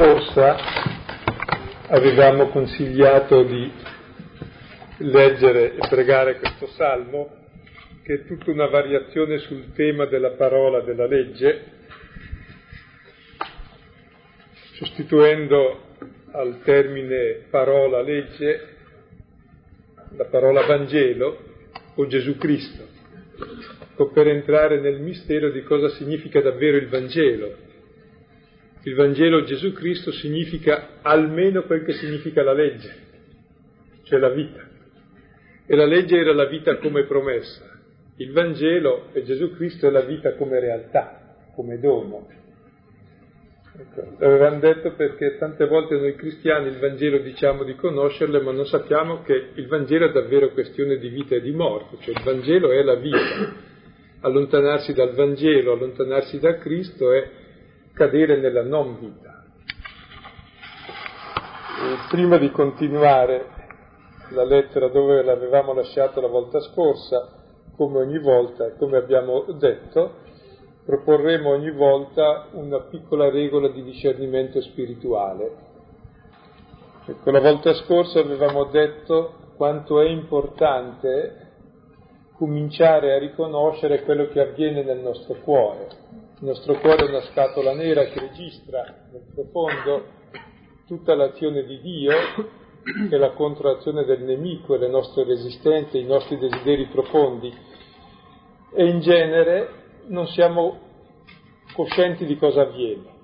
scorsa avevamo consigliato di leggere e pregare questo salmo, che è tutta una variazione sul tema della parola della legge, sostituendo al termine parola legge la parola Vangelo o Gesù Cristo, per entrare nel mistero di cosa significa davvero il Vangelo il Vangelo Gesù Cristo significa almeno quel che significa la legge, cioè la vita. E la legge era la vita come promessa. Il Vangelo e Gesù Cristo è la vita come realtà, come dono. Ecco, l'avevamo detto perché tante volte noi cristiani il Vangelo diciamo di conoscerlo, ma non sappiamo che il Vangelo è davvero questione di vita e di morte, cioè il Vangelo è la vita. Allontanarsi dal Vangelo, allontanarsi da Cristo è cadere nella non vita. E prima di continuare la lettera dove l'avevamo lasciata la volta scorsa, come ogni volta, come abbiamo detto, proporremo ogni volta una piccola regola di discernimento spirituale. Ecco, la volta scorsa avevamo detto quanto è importante cominciare a riconoscere quello che avviene nel nostro cuore, il nostro cuore è una scatola nera che registra nel profondo tutta l'azione di Dio e la controazione del nemico e le nostre resistenze, i nostri desideri profondi. E in genere non siamo coscienti di cosa avviene.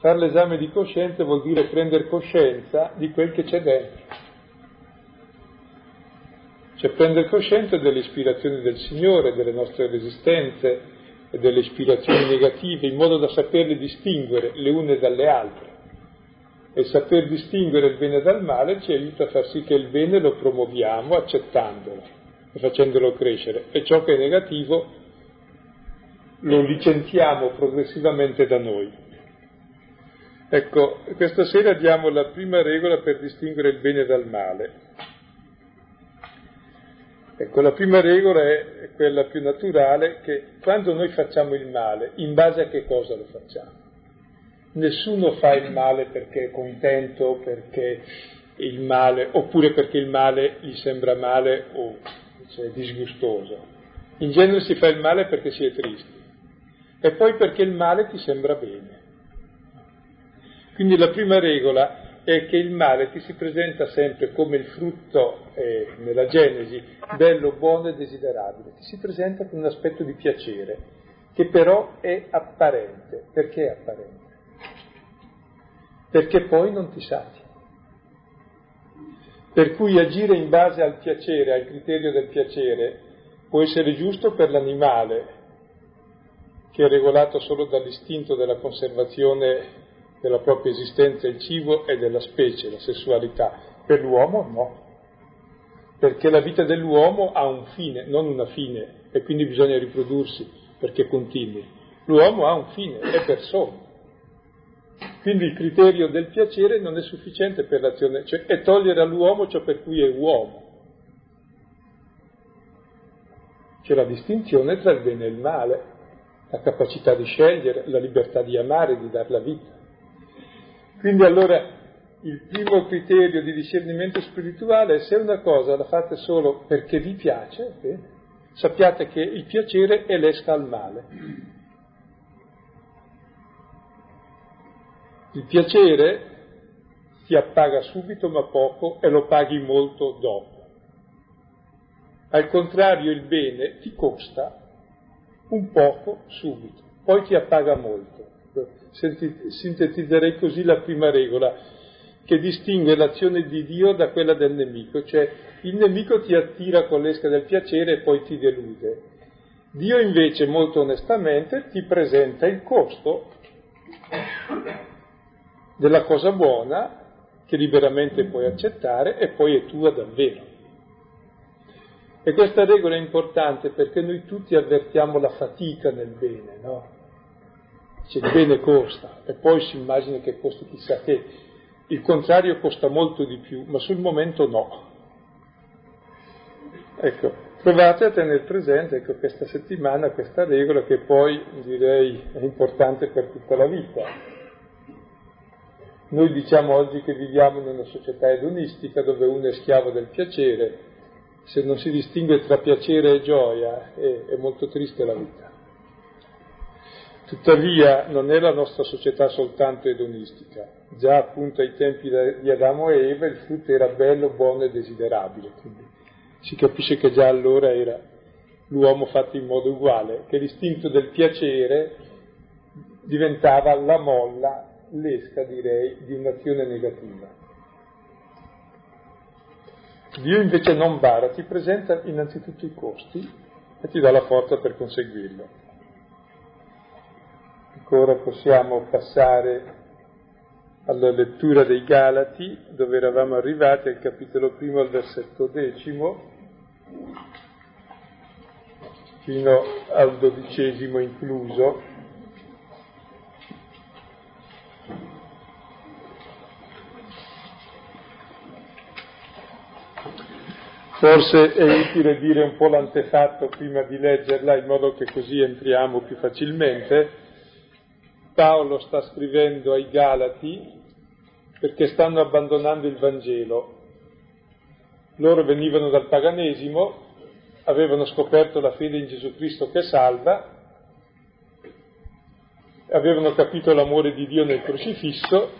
Fare l'esame di coscienza vuol dire prendere coscienza di quel che c'è dentro. Cioè prendere coscienza delle ispirazioni del Signore, delle nostre resistenze, e delle ispirazioni negative in modo da saperle distinguere le une dalle altre. E saper distinguere il bene dal male ci aiuta a far sì che il bene lo promuoviamo accettandolo e facendolo crescere e ciò che è negativo lo licenziamo progressivamente da noi. Ecco, questa sera diamo la prima regola per distinguere il bene dal male. Ecco, la prima regola è quella più naturale, che quando noi facciamo il male, in base a che cosa lo facciamo? Nessuno fa il male perché è contento, perché il male, oppure perché il male gli sembra male o cioè, disgustoso. In genere si fa il male perché si è tristi e poi perché il male ti sembra bene. Quindi la prima regola è che il male ti si presenta sempre come il frutto, eh, nella Genesi, bello, buono e desiderabile, ti si presenta con un aspetto di piacere, che però è apparente. Perché è apparente? Perché poi non ti satia. Per cui agire in base al piacere, al criterio del piacere, può essere giusto per l'animale, che è regolato solo dall'istinto della conservazione della propria esistenza il cibo e della specie, la sessualità. Per l'uomo no, perché la vita dell'uomo ha un fine, non una fine, e quindi bisogna riprodursi perché continui. L'uomo ha un fine, è persona. Quindi il criterio del piacere non è sufficiente per l'azione, cioè è togliere all'uomo ciò per cui è uomo. C'è la distinzione tra il bene e il male, la capacità di scegliere, la libertà di amare, di dar la vita. Quindi allora il primo criterio di discernimento spirituale è se una cosa la fate solo perché vi piace, bene, sappiate che il piacere è l'esca al male. Il piacere ti appaga subito ma poco e lo paghi molto dopo. Al contrario il bene ti costa un poco subito, poi ti appaga molto sintetizzerei così la prima regola, che distingue l'azione di Dio da quella del nemico, cioè il nemico ti attira con l'esca del piacere e poi ti delude. Dio invece molto onestamente ti presenta il costo della cosa buona che liberamente puoi accettare e poi è tua davvero. E questa regola è importante perché noi tutti avvertiamo la fatica nel bene, no? Se il bene costa e poi si immagina che costi chissà che, il contrario costa molto di più, ma sul momento no. Ecco, provate a tenere presente ecco, questa settimana questa regola che poi direi è importante per tutta la vita. Noi diciamo oggi che viviamo in una società edonistica dove uno è schiavo del piacere, se non si distingue tra piacere e gioia è, è molto triste la vita. Tuttavia non è la nostra società soltanto edonistica, già appunto ai tempi di Adamo e Eva il frutto era bello, buono e desiderabile, quindi si capisce che già allora era l'uomo fatto in modo uguale, che l'istinto del piacere diventava la molla, l'esca direi, di un'azione negativa. Dio invece non bara, ti presenta innanzitutto i costi e ti dà la forza per conseguirlo. Ora possiamo passare alla lettura dei Galati, dove eravamo arrivati al capitolo primo, al versetto decimo, fino al dodicesimo incluso. Forse è utile dire un po' l'antefatto prima di leggerla, in modo che così entriamo più facilmente. Paolo sta scrivendo ai Galati perché stanno abbandonando il Vangelo. Loro venivano dal paganesimo, avevano scoperto la fede in Gesù Cristo che salva, avevano capito l'amore di Dio nel crocifisso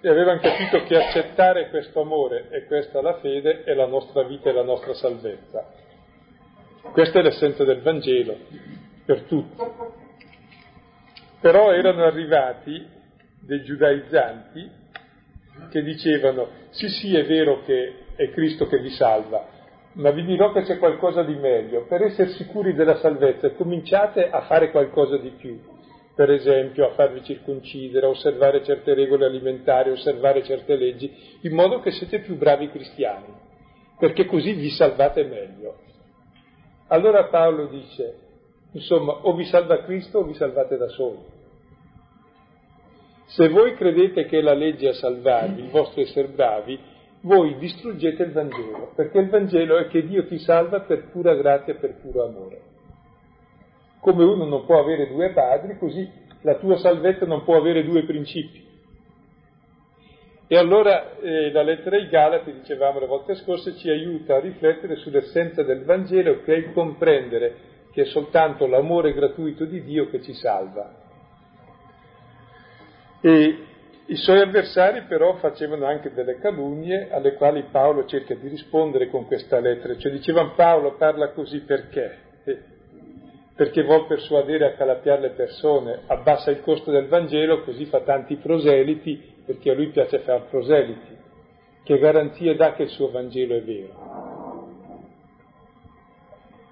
e avevano capito che accettare questo amore e questa la fede è la nostra vita e la nostra salvezza. Questa è l'essenza del Vangelo per tutti. Però erano arrivati dei giudaizzanti che dicevano sì sì è vero che è Cristo che vi salva, ma vi dirò che c'è qualcosa di meglio. Per essere sicuri della salvezza cominciate a fare qualcosa di più, per esempio a farvi circoncidere, a osservare certe regole alimentari, osservare certe leggi, in modo che siete più bravi cristiani, perché così vi salvate meglio. Allora Paolo dice, Insomma, o vi salva Cristo o vi salvate da soli. Se voi credete che è la legge a salvarvi, il vostro essere bravi, voi distruggete il Vangelo, perché il Vangelo è che Dio ti salva per pura grazia e per puro amore. Come uno non può avere due padri, così la tua salvezza non può avere due principi. E allora eh, la lettera ai Galati, dicevamo le volte scorse, ci aiuta a riflettere sull'essenza del Vangelo, che è il comprendere che è soltanto l'amore gratuito di Dio che ci salva. E i suoi avversari però facevano anche delle calunnie alle quali Paolo cerca di rispondere con questa lettera, cioè dicevano Paolo parla così perché? Perché vuol persuadere a calappiare le persone, abbassa il costo del Vangelo così fa tanti proseliti perché a lui piace fare proseliti. Che garanzie dà che il suo Vangelo è vero?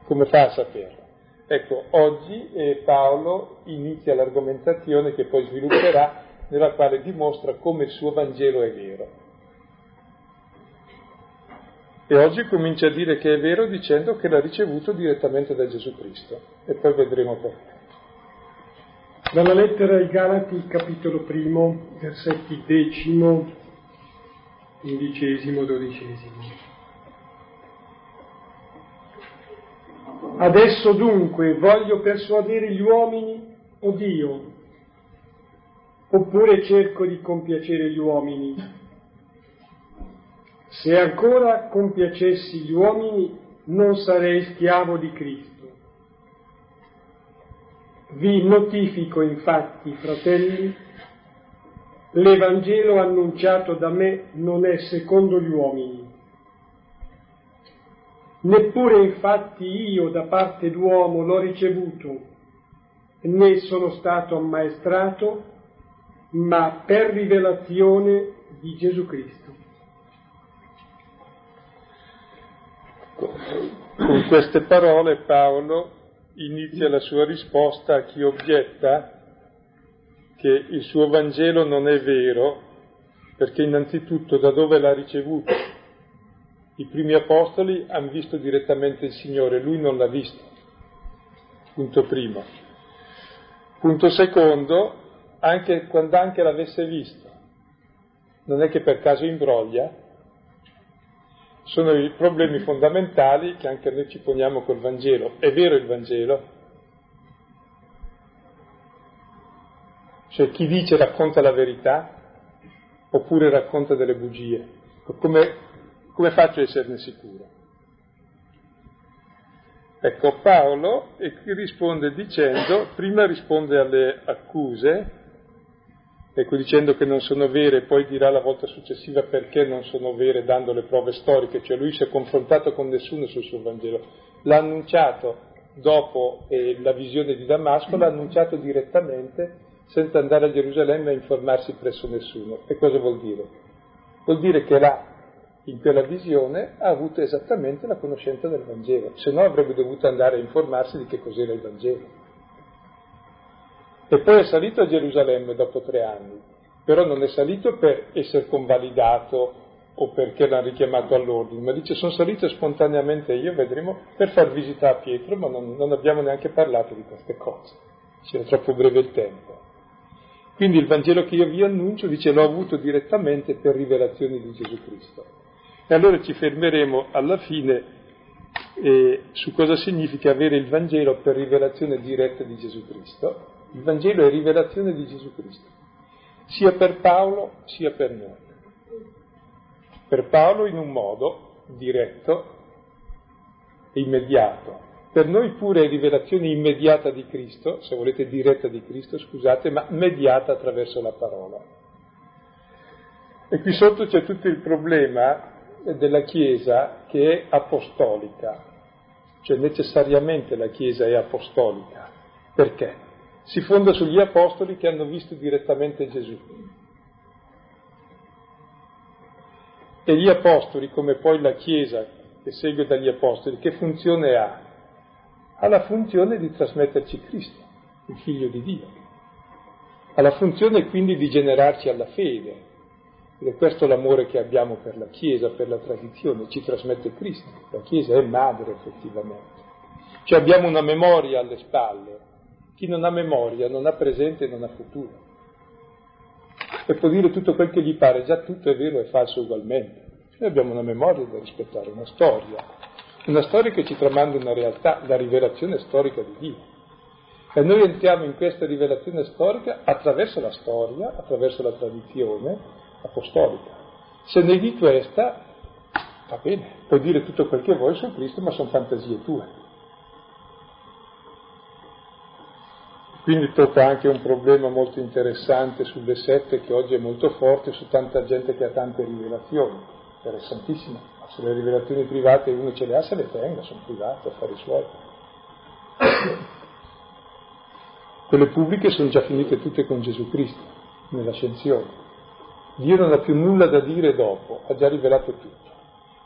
Come fa a saperlo? Ecco, oggi eh, Paolo inizia l'argomentazione che poi svilupperà, nella quale dimostra come il suo Vangelo è vero. E oggi comincia a dire che è vero dicendo che l'ha ricevuto direttamente da Gesù Cristo. E poi vedremo perché. Dalla lettera ai Galati, capitolo primo, versetti decimo, undicesimo, dodicesimo. Adesso dunque voglio persuadere gli uomini o Dio, oppure cerco di compiacere gli uomini. Se ancora compiacessi gli uomini non sarei schiavo di Cristo. Vi notifico infatti, fratelli, l'Evangelo annunciato da me non è secondo gli uomini Neppure infatti io da parte d'uomo l'ho ricevuto, né sono stato ammaestrato, ma per rivelazione di Gesù Cristo. Con queste parole Paolo inizia la sua risposta a chi obietta che il suo Vangelo non è vero, perché innanzitutto da dove l'ha ricevuto? I primi apostoli hanno visto direttamente il Signore, lui non l'ha visto. Punto primo. Punto secondo, anche quando anche l'avesse visto, non è che per caso imbroglia, sono i problemi fondamentali che anche noi ci poniamo col Vangelo. È vero il Vangelo? Cioè chi dice racconta la verità? oppure racconta delle bugie. Come, come faccio a esserne sicuro? Ecco, Paolo risponde dicendo, prima risponde alle accuse, ecco dicendo che non sono vere, poi dirà la volta successiva perché non sono vere dando le prove storiche, cioè lui si è confrontato con nessuno sul suo Vangelo, l'ha annunciato dopo eh, la visione di Damasco, l'ha annunciato direttamente senza andare a Gerusalemme a informarsi presso nessuno. E cosa vuol dire? Vuol dire che là in quella visione ha avuto esattamente la conoscenza del Vangelo, se no avrebbe dovuto andare a informarsi di che cos'era il Vangelo. E poi è salito a Gerusalemme dopo tre anni, però non è salito per essere convalidato o perché l'hanno richiamato all'ordine, ma dice sono salito spontaneamente io, vedremo, per far visita a Pietro, ma non, non abbiamo neanche parlato di queste cose, c'era troppo breve il tempo. Quindi il Vangelo che io vi annuncio, dice, l'ho avuto direttamente per rivelazioni di Gesù Cristo. E allora ci fermeremo alla fine eh, su cosa significa avere il Vangelo per rivelazione diretta di Gesù Cristo. Il Vangelo è rivelazione di Gesù Cristo, sia per Paolo sia per noi. Per Paolo in un modo diretto e immediato, per noi pure è rivelazione immediata di Cristo, se volete diretta di Cristo, scusate, ma mediata attraverso la parola. E qui sotto c'è tutto il problema della Chiesa che è apostolica, cioè necessariamente la Chiesa è apostolica. Perché? Si fonda sugli apostoli che hanno visto direttamente Gesù. E gli apostoli, come poi la Chiesa che segue dagli apostoli, che funzione ha? Ha la funzione di trasmetterci Cristo, il Figlio di Dio. Ha la funzione quindi di generarci alla fede, ed è questo l'amore che abbiamo per la Chiesa, per la tradizione, ci trasmette Cristo. La Chiesa è madre effettivamente. Cioè abbiamo una memoria alle spalle. Chi non ha memoria non ha presente e non ha futuro. E può dire tutto quel che gli pare, già tutto è vero e falso ugualmente. Noi abbiamo una memoria da rispettare, una storia. Una storia che ci tramanda una realtà, la rivelazione storica di Dio. E noi entriamo in questa rivelazione storica attraverso la storia, attraverso la tradizione, apostolica. Se neghi questa, va bene, puoi dire tutto quel che vuoi su Cristo, ma sono fantasie tue. Quindi tocca anche un problema molto interessante sulle sette che oggi è molto forte, su tanta gente che ha tante rivelazioni, interessantissimo, ma se le rivelazioni private uno ce le ha se le tenga, sono private, affari suoi. Quelle pubbliche sono già finite tutte con Gesù Cristo, nell'ascensione. Dio non ha più nulla da dire dopo, ha già rivelato tutto.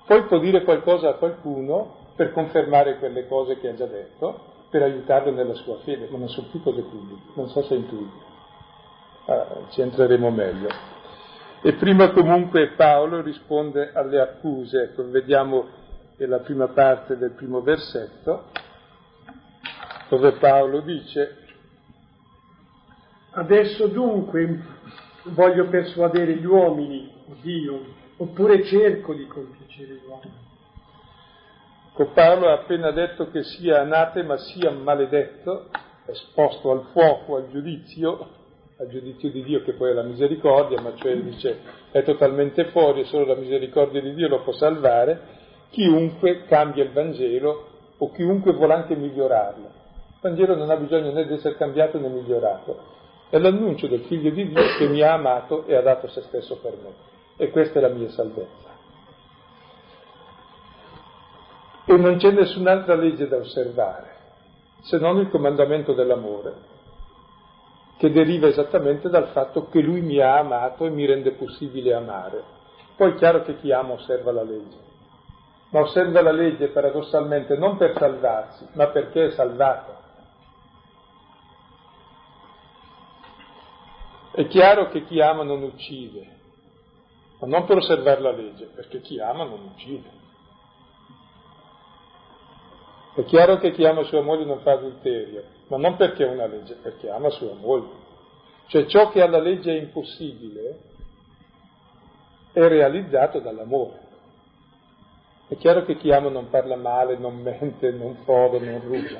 Poi può dire qualcosa a qualcuno per confermare quelle cose che ha già detto, per aiutarlo nella sua fede, ma non sono più cose pubbliche, non so se intuite. Ah, ci entreremo meglio. E prima comunque Paolo risponde alle accuse, ecco, vediamo la prima parte del primo versetto, dove Paolo dice, Adesso dunque voglio persuadere gli uomini, Dio, oppure cerco di compiacere gli uomini. Paolo ha appena detto che sia anatema, sia maledetto, esposto al fuoco, al giudizio, al giudizio di Dio che poi è la misericordia, ma cioè dice è totalmente fuori e solo la misericordia di Dio lo può salvare, chiunque cambia il Vangelo o chiunque vuole anche migliorarlo. Il Vangelo non ha bisogno né di essere cambiato né migliorato, è l'annuncio del Figlio di Dio che mi ha amato e ha dato se stesso per me. E questa è la mia salvezza. E non c'è nessun'altra legge da osservare, se non il comandamento dell'amore, che deriva esattamente dal fatto che Lui mi ha amato e mi rende possibile amare. Poi è chiaro che chi ama osserva la legge, ma osserva la legge paradossalmente non per salvarsi, ma perché è salvato. È chiaro che chi ama non uccide, ma non per osservare la legge, perché chi ama non uccide. È chiaro che chi ama sua moglie non fa adulterio, ma non perché è una legge, perché ama sua moglie. Cioè ciò che alla legge è impossibile è realizzato dall'amore. È chiaro che chi ama non parla male, non mente, non frode, non ruba.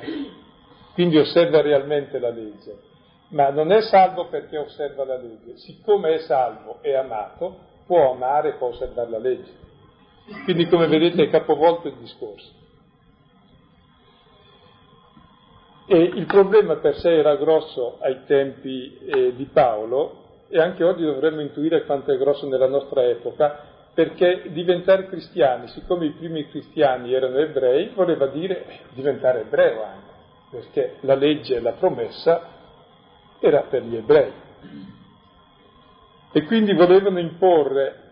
Quindi osserva realmente la legge ma non è salvo perché osserva la legge. Siccome è salvo e amato, può amare e può osservare la legge. Quindi come vedete è capovolto il discorso. E il problema per sé era grosso ai tempi eh, di Paolo e anche oggi dovremmo intuire quanto è grosso nella nostra epoca, perché diventare cristiani, siccome i primi cristiani erano ebrei, voleva dire diventare ebreo anche, perché la legge e la promessa era per gli ebrei. E quindi volevano imporre,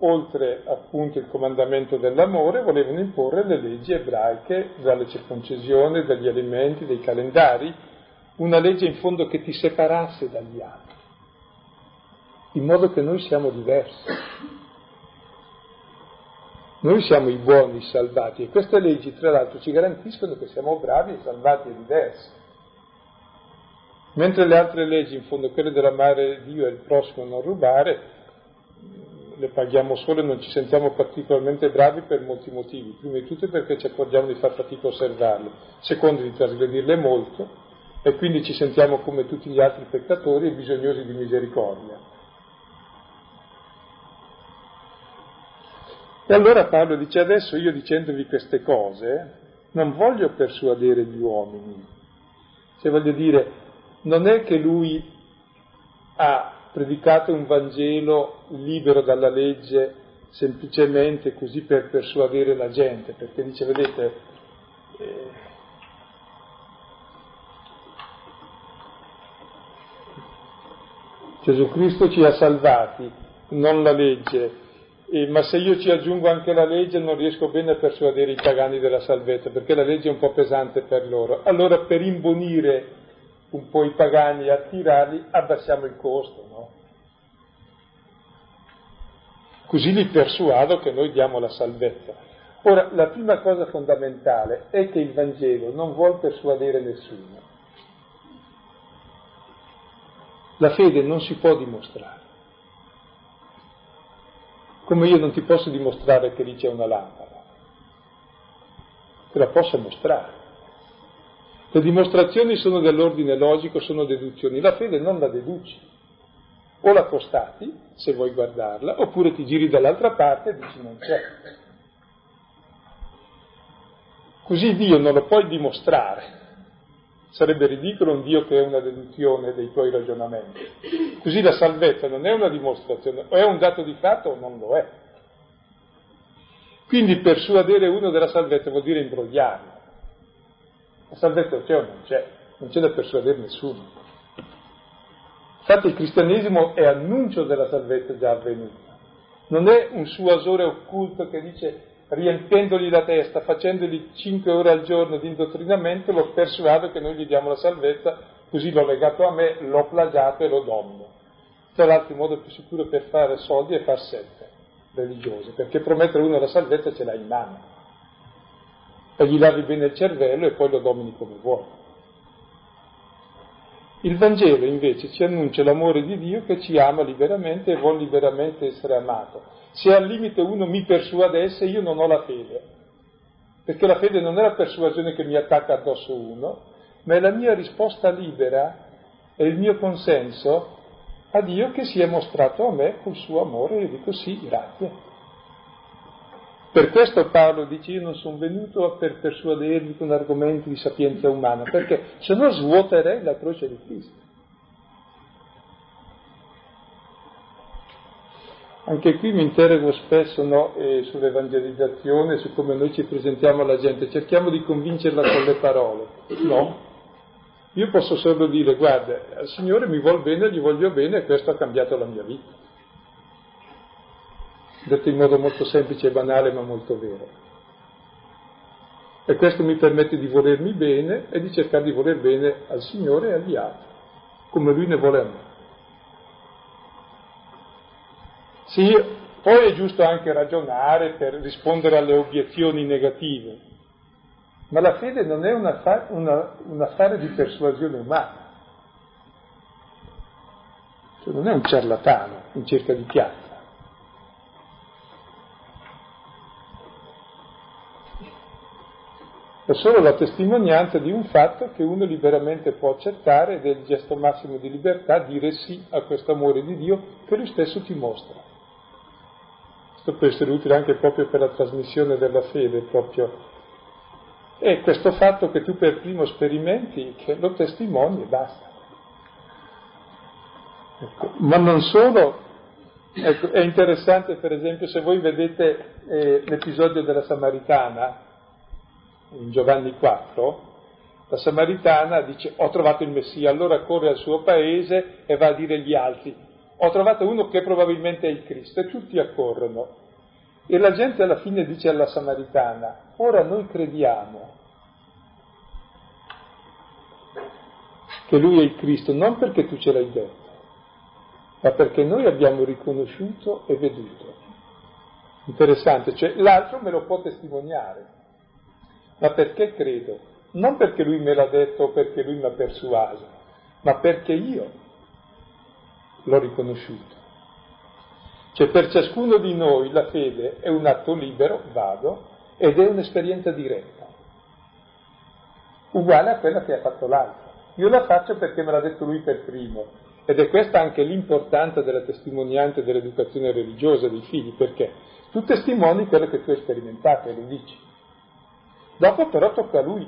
oltre appunto il comandamento dell'amore, volevano imporre le leggi ebraiche, dalle circoncisioni, dagli alimenti, dei calendari, una legge in fondo che ti separasse dagli altri, in modo che noi siamo diversi. Noi siamo i buoni salvati e queste leggi tra l'altro ci garantiscono che siamo bravi salvati e diversi. Mentre le altre leggi, in fondo quelle dell'amare Dio e il prossimo non rubare, le paghiamo solo e non ci sentiamo particolarmente bravi per molti motivi. Prima di tutto perché ci accorgiamo di far fatica a osservarle, secondo di trasgredirle molto e quindi ci sentiamo come tutti gli altri peccatori e bisognosi di misericordia. E allora Paolo dice adesso io dicendovi queste cose non voglio persuadere gli uomini, cioè voglio dire non è che lui ha predicato un Vangelo libero dalla legge semplicemente così per persuadere la gente, perché dice, vedete, eh, Gesù Cristo ci ha salvati, non la legge, eh, ma se io ci aggiungo anche la legge non riesco bene a persuadere i pagani della salvezza, perché la legge è un po' pesante per loro. Allora per imbonire un po' i pagani e attirarli, abbassiamo il costo, no? Così li persuado che noi diamo la salvezza. Ora, la prima cosa fondamentale è che il Vangelo non vuole persuadere nessuno. La fede non si può dimostrare. Come io non ti posso dimostrare che lì c'è una lampada. Te la posso mostrare. Le dimostrazioni sono dell'ordine logico, sono deduzioni. La fede non la deduci. O la costati, se vuoi guardarla, oppure ti giri dall'altra parte e dici non c'è. Così Dio non lo puoi dimostrare. Sarebbe ridicolo un Dio che è una deduzione dei tuoi ragionamenti. Così la salvezza non è una dimostrazione, o è un dato di fatto o non lo è. Quindi persuadere uno della salvezza vuol dire imbrogliarlo. La salvezza c'è o non c'è? Non c'è da persuadere nessuno. Infatti il cristianesimo è annuncio della salvezza già avvenuta. Non è un suasore occulto che dice riempiendogli la testa, facendogli cinque ore al giorno di indottrinamento, lo persuado che noi gli diamo la salvezza, così l'ho legato a me, l'ho plagiato e lo domino. Tra l'altro il modo più sicuro per fare soldi è far sette religiose, perché promettere uno la salvezza ce l'ha in mano e gli lavi bene il cervello e poi lo domini come vuoi. Il Vangelo invece ci annuncia l'amore di Dio che ci ama liberamente e vuole liberamente essere amato. Se al limite uno mi persuadesse, io non ho la fede, perché la fede non è la persuasione che mi attacca addosso uno, ma è la mia risposta libera e il mio consenso a Dio che si è mostrato a me col suo amore. Io dico sì, grazie. Per questo Paolo dice io non sono venuto per persuadervi con argomenti di sapienza umana, perché se no svuoterei la croce di Cristo. Anche qui mi interrogo spesso no, eh, sull'evangelizzazione, su come noi ci presentiamo alla gente, cerchiamo di convincerla con le parole. No, io posso solo dire guarda, il Signore mi vuole bene, gli voglio bene e questo ha cambiato la mia vita detto in modo molto semplice e banale ma molto vero. E questo mi permette di volermi bene e di cercare di voler bene al Signore e agli altri, come Lui ne vuole a me. Sì, poi è giusto anche ragionare per rispondere alle obiezioni negative, ma la fede non è un affare, una, un affare di persuasione umana, cioè non è un ciarlatano in cerca di piazza. È solo la testimonianza di un fatto che uno liberamente può accettare ed è il gesto massimo di libertà dire sì a questo amore di Dio che lui stesso ti mostra. Questo può essere utile anche proprio per la trasmissione della fede, proprio. E questo fatto che tu per primo sperimenti, che lo testimoni e basta. Ecco. Ma non solo, ecco, è interessante per esempio se voi vedete eh, l'episodio della Samaritana, in Giovanni 4, la Samaritana dice ho trovato il Messia, allora corre al suo paese e va a dire agli altri ho trovato uno che probabilmente è il Cristo e tutti accorrono. E la gente alla fine dice alla Samaritana, ora noi crediamo che lui è il Cristo, non perché tu ce l'hai detto, ma perché noi abbiamo riconosciuto e veduto. Interessante, cioè l'altro me lo può testimoniare, ma perché credo? Non perché lui me l'ha detto o perché lui mi ha persuaso, ma perché io l'ho riconosciuto. Cioè per ciascuno di noi la fede è un atto libero, vado, ed è un'esperienza diretta, uguale a quella che ha fatto l'altro. Io la faccio perché me l'ha detto lui per primo, ed è questa anche l'importanza della testimonianza dell'educazione religiosa dei figli, perché tu testimoni quello che tu hai sperimentato e lo dici. Dopo però tocca a lui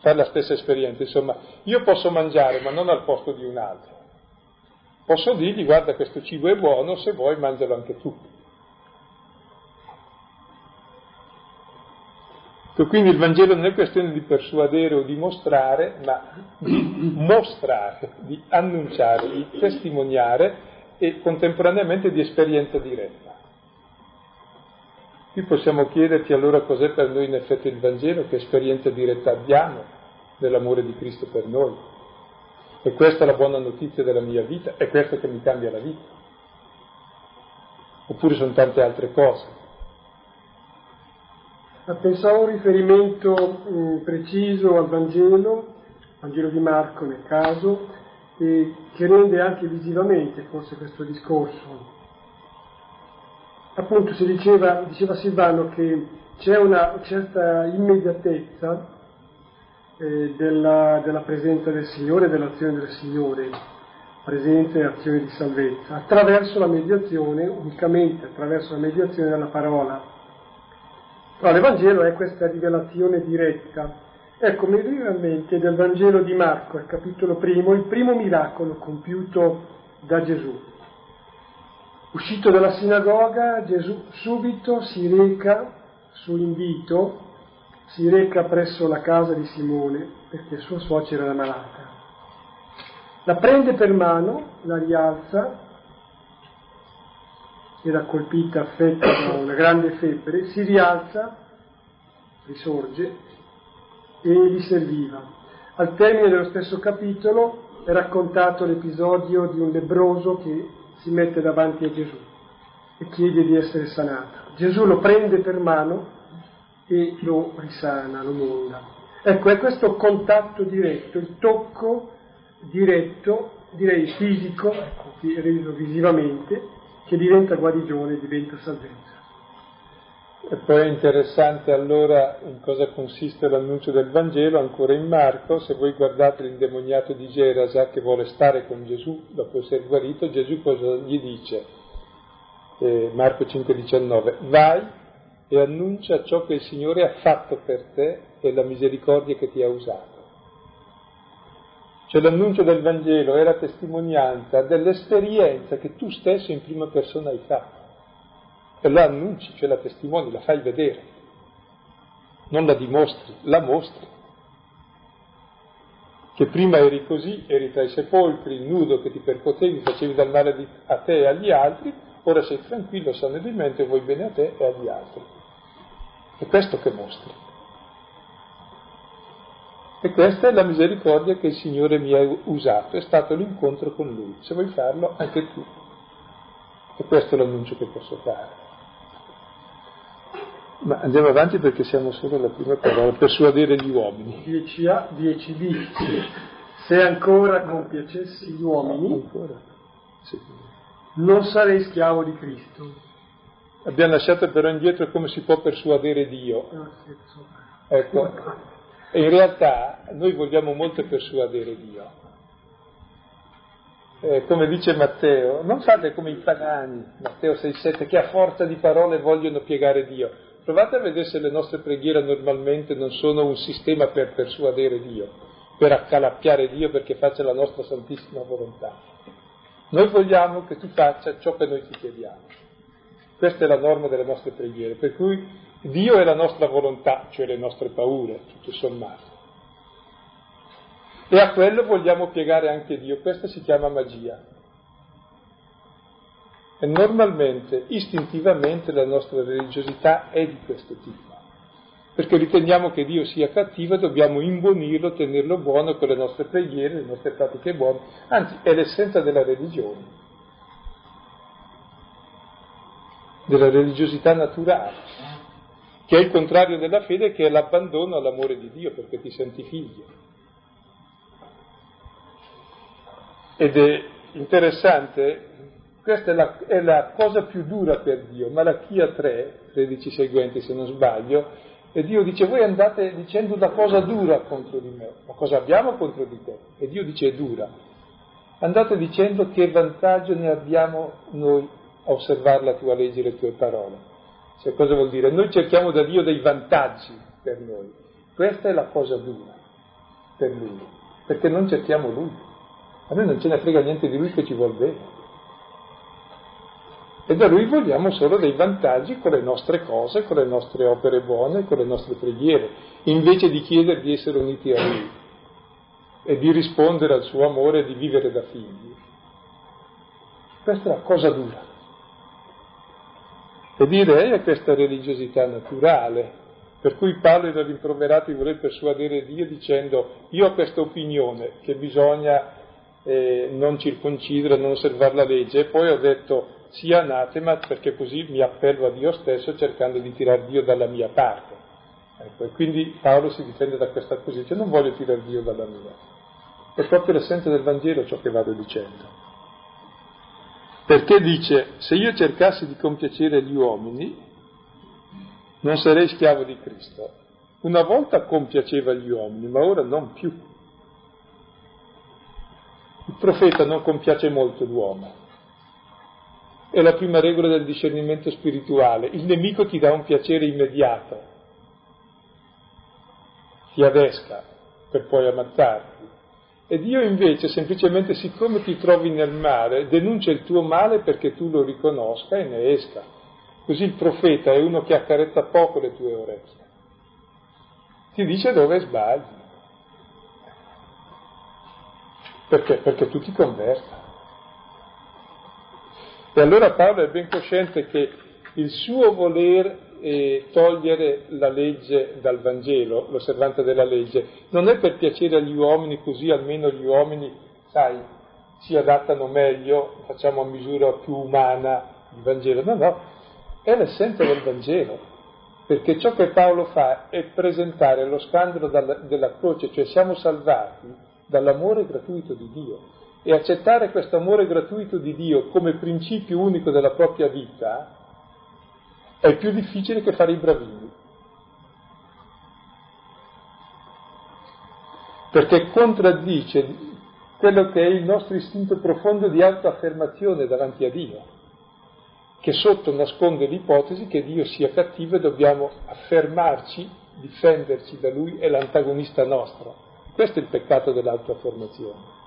fare la stessa esperienza, insomma, io posso mangiare ma non al posto di un altro. Posso dirgli guarda questo cibo è buono, se vuoi mangialo anche tu. Quindi il Vangelo non è questione di persuadere o di mostrare, ma di mostrare, di annunciare, di testimoniare e contemporaneamente di esperienza diretta. Qui possiamo chiederti allora cos'è per noi in effetti il Vangelo, che esperienza diretta abbiamo dell'amore di Cristo per noi. E questa è la buona notizia della mia vita, è questo che mi cambia la vita. Oppure sono tante altre cose. Pensavo un riferimento mm, preciso al Vangelo, Vangelo di Marco nel caso, che rende anche visivamente forse questo discorso appunto si diceva, diceva Silvano che c'è una certa immediatezza eh, della, della, presenza del Signore, dell'azione del Signore, presenza e azione di salvezza, attraverso la mediazione, unicamente attraverso la mediazione della parola. Però l'Evangelo è questa rivelazione diretta. Ecco, mi viene in mente del Vangelo di Marco, al capitolo primo, il primo miracolo compiuto da Gesù. Uscito dalla sinagoga, Gesù subito si reca, su invito, si reca presso la casa di Simone, perché sua suocera era malata. La prende per mano, la rialza, era colpita, affetta da una grande febbre, si rialza, risorge e gli serviva. Al termine dello stesso capitolo è raccontato l'episodio di un lebroso che si mette davanti a Gesù e chiede di essere sanato. Gesù lo prende per mano e lo risana, lo monda. Ecco, è questo contatto diretto, il tocco diretto, direi fisico, ecco, visivamente, che diventa guarigione, diventa salvezza. E poi è interessante allora in cosa consiste l'annuncio del Vangelo, ancora in Marco, se voi guardate l'indemoniato di Gerasa che vuole stare con Gesù dopo essere guarito, Gesù cosa gli dice? Eh, Marco 5,19, vai e annuncia ciò che il Signore ha fatto per te e la misericordia che ti ha usato. Cioè l'annuncio del Vangelo è la testimonianza dell'esperienza che tu stesso in prima persona hai fatto e la annunci, cioè la testimoni, la fai vedere, non la dimostri, la mostri. Che prima eri così, eri tra i sepolcri, nudo che ti percotevi, facevi dal male a te e agli altri, ora sei tranquillo, sano di mente, vuoi bene a te e agli altri. È questo che mostri. E questa è la misericordia che il Signore mi ha usato, è stato l'incontro con Lui. Se vuoi farlo, anche tu. E questo è l'annuncio che posso fare. Ma andiamo avanti perché siamo solo alla prima parola, persuadere gli uomini. 10A, 10B. Se ancora compiacessi gli uomini, ancora? Sì. non sarei schiavo di Cristo. Abbiamo lasciato però indietro come si può persuadere Dio. Ecco, e in realtà noi vogliamo molto persuadere Dio. Eh, come dice Matteo, non fate come i pagani, Matteo 6,7, che a forza di parole vogliono piegare Dio. Provate a vedere se le nostre preghiere normalmente non sono un sistema per persuadere Dio, per accalappiare Dio perché faccia la nostra santissima volontà. Noi vogliamo che tu faccia ciò che noi ti chiediamo. Questa è la norma delle nostre preghiere, per cui Dio è la nostra volontà, cioè le nostre paure, tutto sommato. E a quello vogliamo piegare anche Dio, questa si chiama magia. E normalmente, istintivamente, la nostra religiosità è di questo tipo. Perché riteniamo che Dio sia cattivo e dobbiamo imbonirlo, tenerlo buono con le nostre preghiere, le nostre pratiche buone. Anzi, è l'essenza della religione. della religiosità naturale, che è il contrario della fede, che è l'abbandono all'amore di Dio perché ti senti figlio. Ed è interessante, questa è la, è la cosa più dura per Dio, Malachia 3, 13 seguenti se non sbaglio, e Dio dice voi andate dicendo una cosa dura contro di me, ma cosa abbiamo contro di te? E Dio dice è dura. Andate dicendo che vantaggio ne abbiamo noi a osservare la tua legge e le tue parole. Cioè, cosa vuol dire? Noi cerchiamo da Dio dei vantaggi per noi. Questa è la cosa dura per Lui, perché non cerchiamo Lui. A noi non ce ne frega niente di Lui che ci vuol bene. E da Lui vogliamo solo dei vantaggi con le nostre cose, con le nostre opere buone, con le nostre preghiere, invece di chiedere di essere uniti a Lui e di rispondere al suo amore e di vivere da figli. Questa è la cosa dura. E direi a questa religiosità naturale, per cui Paolo era rimproverato di voler persuadere Dio dicendo io ho questa opinione che bisogna eh, non circoncidere, non osservare la legge, e poi ho detto sia anatema perché così mi appello a Dio stesso cercando di tirare Dio dalla mia parte. Ecco, e quindi Paolo si difende da questa posizione, non voglio tirare Dio dalla mia. È proprio l'essenza del Vangelo ciò che vado dicendo. Perché dice, se io cercassi di compiacere gli uomini, non sarei schiavo di Cristo. Una volta compiaceva gli uomini, ma ora non più. Il profeta non compiace molto l'uomo. È la prima regola del discernimento spirituale. Il nemico ti dà un piacere immediato, ti adesca per poi ammazzarti. E Dio invece, semplicemente siccome ti trovi nel male, denuncia il tuo male perché tu lo riconosca e ne esca. Così il profeta è uno che accarezza poco le tue orecchie. Ti dice dove sbagli. Perché? Perché tu ti converta. E allora Paolo è ben cosciente che il suo voler e togliere la legge dal Vangelo, l'osservanza della legge, non è per piacere agli uomini, così almeno gli uomini, sai, si adattano meglio, facciamo a misura più umana il Vangelo, no, no, è l'essenza del Vangelo, perché ciò che Paolo fa è presentare lo scandalo dalla, della croce, cioè siamo salvati dall'amore gratuito di Dio e accettare questo amore gratuito di Dio come principio unico della propria vita è più difficile che fare i bravini. Perché contraddice quello che è il nostro istinto profondo di autoaffermazione davanti a Dio, che sotto nasconde l'ipotesi che Dio sia cattivo e dobbiamo affermarci, difenderci da Lui, è l'antagonista nostro. Questo è il peccato dell'autoaffermazione.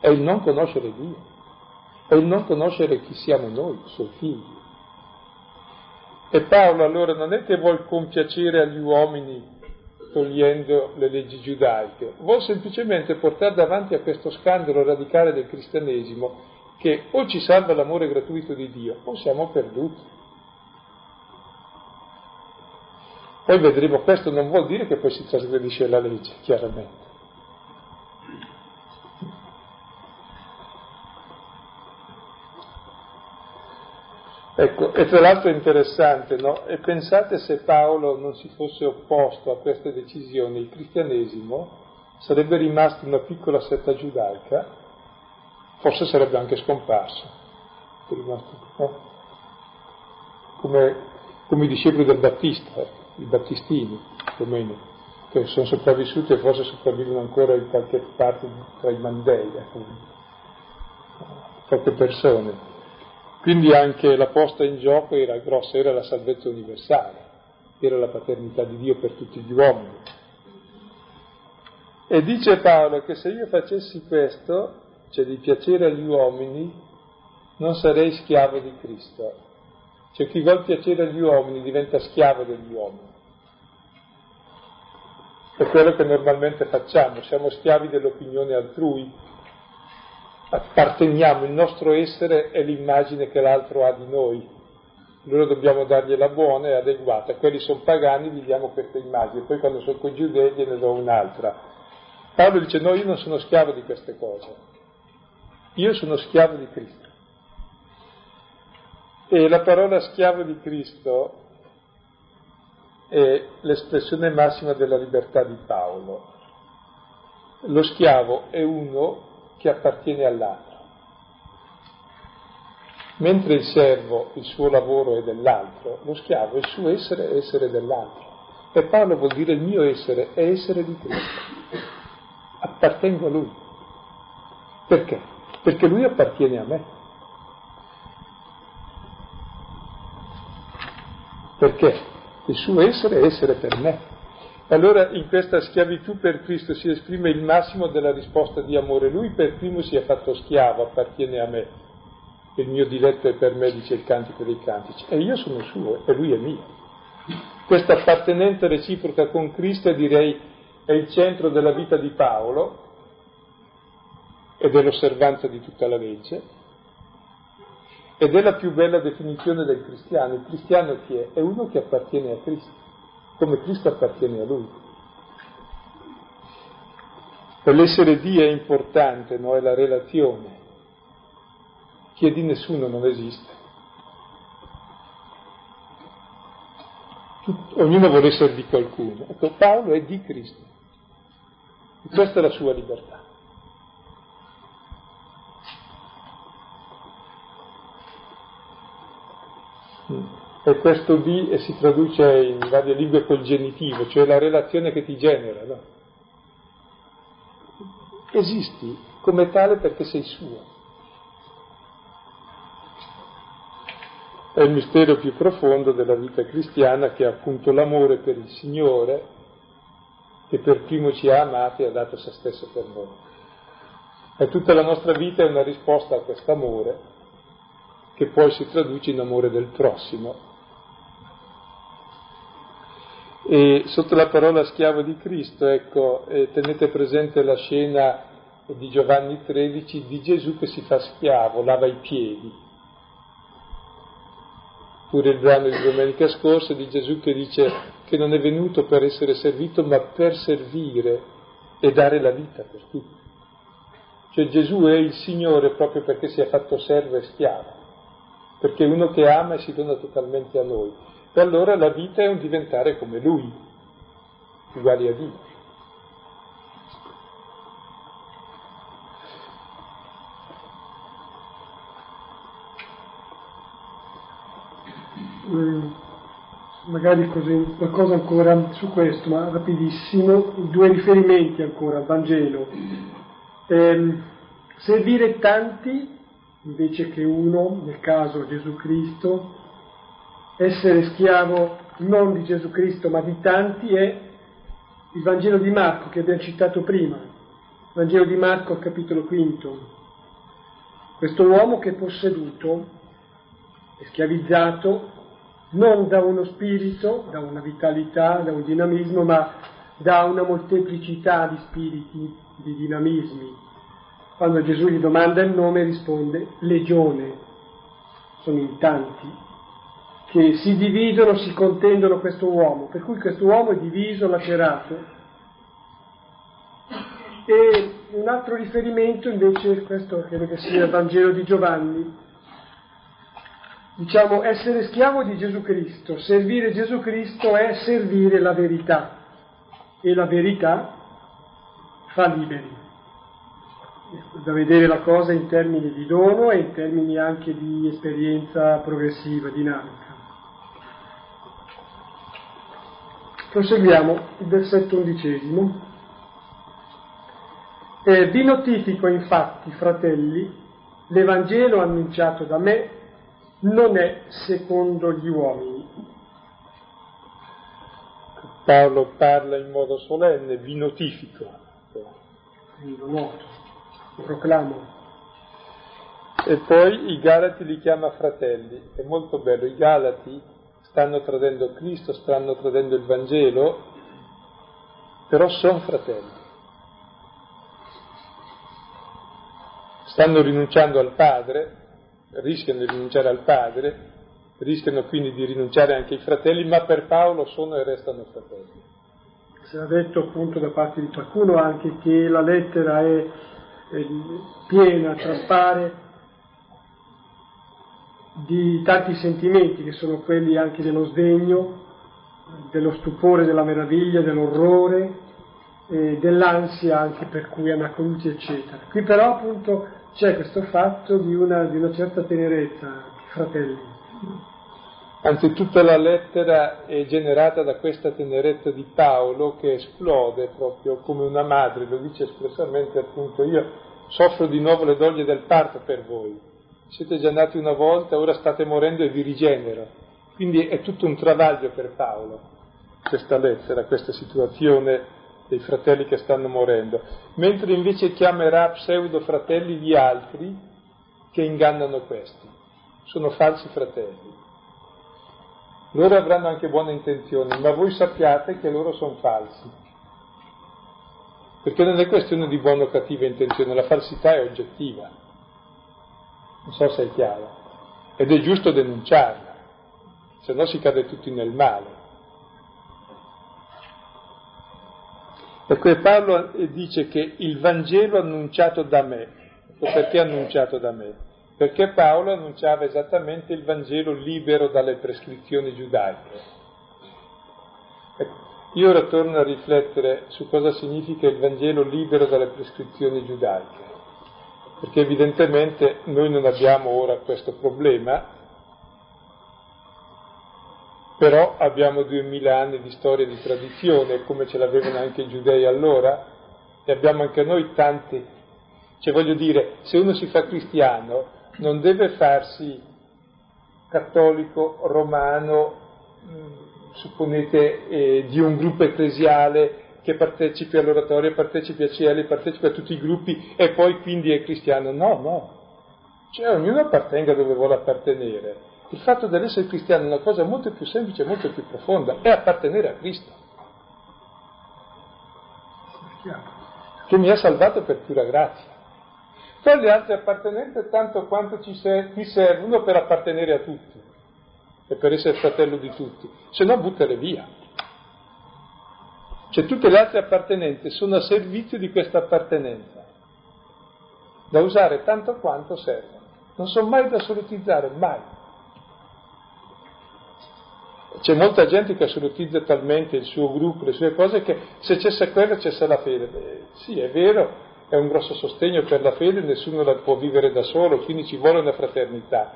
È il non conoscere Dio, è il non conoscere chi siamo noi, suoi figli. E Paolo allora non è che vuol compiacere agli uomini togliendo le leggi giudaiche, vuol semplicemente portare davanti a questo scandalo radicale del cristianesimo che o ci salva l'amore gratuito di Dio o siamo perduti. Poi vedremo, questo non vuol dire che poi si trasgredisce la legge, chiaramente. Ecco, e tra l'altro è interessante, no? E pensate se Paolo non si fosse opposto a queste decisioni, il cristianesimo sarebbe rimasto una piccola setta giudaica, forse sarebbe anche scomparso, no? come, come i discepoli del Battista, i battistini. più o meno, che sono sopravvissuti e forse sopravvivono ancora in qualche parte tra i Mandei, ecco, poche persone. Quindi anche la posta in gioco era grossa, era la salvezza universale, era la paternità di Dio per tutti gli uomini. E dice Paolo che se io facessi questo, cioè di piacere agli uomini, non sarei schiavo di Cristo. Cioè chi vuol piacere agli uomini diventa schiavo degli uomini. È quello che normalmente facciamo, siamo schiavi dell'opinione altrui, apparteniamo, il nostro essere è l'immagine che l'altro ha di noi. Allora dobbiamo dargliela buona e adeguata. Quelli sono pagani, gli diamo questa immagine, poi quando sono con giudei gliene do un'altra. Paolo dice no, io non sono schiavo di queste cose, io sono schiavo di Cristo. E la parola schiavo di Cristo è l'espressione massima della libertà di Paolo. Lo schiavo è uno che appartiene all'altro, mentre il servo, il suo lavoro è dell'altro, lo schiavo, il suo essere è essere dell'altro. E Paolo vuol dire il mio essere è essere di Cristo, appartengo a lui. Perché? Perché lui appartiene a me. Perché? Il suo essere è essere per me. Allora in questa schiavitù per Cristo si esprime il massimo della risposta di amore. Lui per primo si è fatto schiavo, appartiene a me. Il mio diletto è per me, dice il cantico dei cantici. E io sono suo e lui è mio. Questa appartenenza reciproca con Cristo direi è il centro della vita di Paolo e dell'osservanza di tutta la legge ed è la più bella definizione del cristiano. Il cristiano chi è? È uno che appartiene a Cristo, come Cristo appartiene a lui. Per l'essere Dio è importante, no? È la relazione. Chi è di nessuno non esiste. Tut- ognuno vuole essere di qualcuno. Ecco, Paolo è di Cristo. E questa è la sua libertà. E questo di e si traduce in varie lingue col genitivo, cioè la relazione che ti genera, no? Esisti come tale perché sei suo. È il mistero più profondo della vita cristiana che è appunto l'amore per il Signore che per primo ci ha amati e ha dato se stesso per noi. E tutta la nostra vita è una risposta a questo amore che poi si traduce in amore del prossimo. E sotto la parola schiavo di Cristo, ecco, eh, tenete presente la scena di Giovanni 13 di Gesù che si fa schiavo, lava i piedi. Pure il brano di domenica scorsa di Gesù che dice che non è venuto per essere servito ma per servire e dare la vita per tutti. Cioè Gesù è il Signore proprio perché si è fatto servo e schiavo, perché è uno che ama e si dona totalmente a noi. E allora la vita è un diventare come Lui, uguali a Dio. Mm, magari così, qualcosa ancora su questo, ma rapidissimo, due riferimenti ancora al Vangelo. Eh, servire tanti invece che uno, nel caso Gesù Cristo, essere schiavo non di Gesù Cristo ma di tanti è il Vangelo di Marco che abbiamo citato prima, Vangelo di Marco capitolo quinto. Questo uomo che è posseduto, è schiavizzato non da uno spirito, da una vitalità, da un dinamismo, ma da una molteplicità di spiriti, di dinamismi. Quando Gesù gli domanda il nome risponde legione, sono in tanti che si dividono, si contendono questo uomo, per cui questo uomo è diviso, lacerato. E un altro riferimento invece, questo credo che sia il Vangelo di Giovanni, diciamo, essere schiavo di Gesù Cristo, servire Gesù Cristo è servire la verità e la verità fa liberi. Da vedere la cosa in termini di dono e in termini anche di esperienza progressiva, dinamica. Proseguiamo il versetto undicesimo. Eh, vi notifico infatti, fratelli, l'Evangelo annunciato da me non è secondo gli uomini. Paolo parla in modo solenne, vi notifico. Lo noto, lo proclamo. E poi i Galati li chiama fratelli, è molto bello, i Galati stanno tradendo Cristo, stanno tradendo il Vangelo, però sono fratelli. Stanno rinunciando al Padre, rischiano di rinunciare al Padre, rischiano quindi di rinunciare anche ai fratelli, ma per Paolo sono e restano fratelli. Si è detto appunto da parte di qualcuno anche che la lettera è, è piena, traspare di tanti sentimenti che sono quelli anche dello sdegno, dello stupore, della meraviglia, dell'orrore, eh, dell'ansia anche per cui Anacoluti eccetera. Qui però appunto c'è questo fatto di una, di una certa tenerezza, fratelli. Anzi, tutta la lettera è generata da questa tenerezza di Paolo che esplode proprio come una madre, lo dice espressamente appunto io soffro di nuovo le doglie del parto per voi siete già nati una volta, ora state morendo e vi rigenero. Quindi è tutto un travaglio per Paolo, questa lettera, questa situazione dei fratelli che stanno morendo, mentre invece chiamerà pseudo fratelli gli altri che ingannano questi. Sono falsi fratelli. Loro avranno anche buone intenzioni, ma voi sappiate che loro sono falsi. Perché non è questione di buona o cattiva intenzione, la falsità è oggettiva non so se è chiaro, ed è giusto denunciarla, se no si cade tutti nel male. Ecco, Paolo dice che il Vangelo annunciato da me, perché annunciato da me? Perché Paolo annunciava esattamente il Vangelo libero dalle prescrizioni giudaiche. Ecco, io ora torno a riflettere su cosa significa il Vangelo libero dalle prescrizioni giudaiche perché evidentemente noi non abbiamo ora questo problema, però abbiamo duemila anni di storia e di tradizione, come ce l'avevano anche i giudei allora, e abbiamo anche noi tanti, cioè voglio dire, se uno si fa cristiano non deve farsi cattolico, romano, mm, supponete, eh, di un gruppo ecclesiale che partecipi all'oratorio, partecipi a CL, partecipi a tutti i gruppi e poi quindi è cristiano. No, no. Cioè ognuno appartenga dove vuole appartenere. Il fatto dell'essere cristiano è una cosa molto più semplice molto più profonda, è appartenere a Cristo. Che mi ha salvato per pura grazia. Poi le altre appartenenze tanto quanto ci, ser- mi servono per appartenere a tutti e per essere fratello di tutti, se no buttale via. Cioè tutte le altre appartenenze sono a servizio di questa appartenenza, da usare tanto quanto servono. Non sono mai da assolutizzare, mai. C'è molta gente che assolutizza talmente il suo gruppo, le sue cose, che se cessa quello cessa la fede. Beh, sì, è vero, è un grosso sostegno per la fede, nessuno la può vivere da solo, quindi ci vuole una fraternità.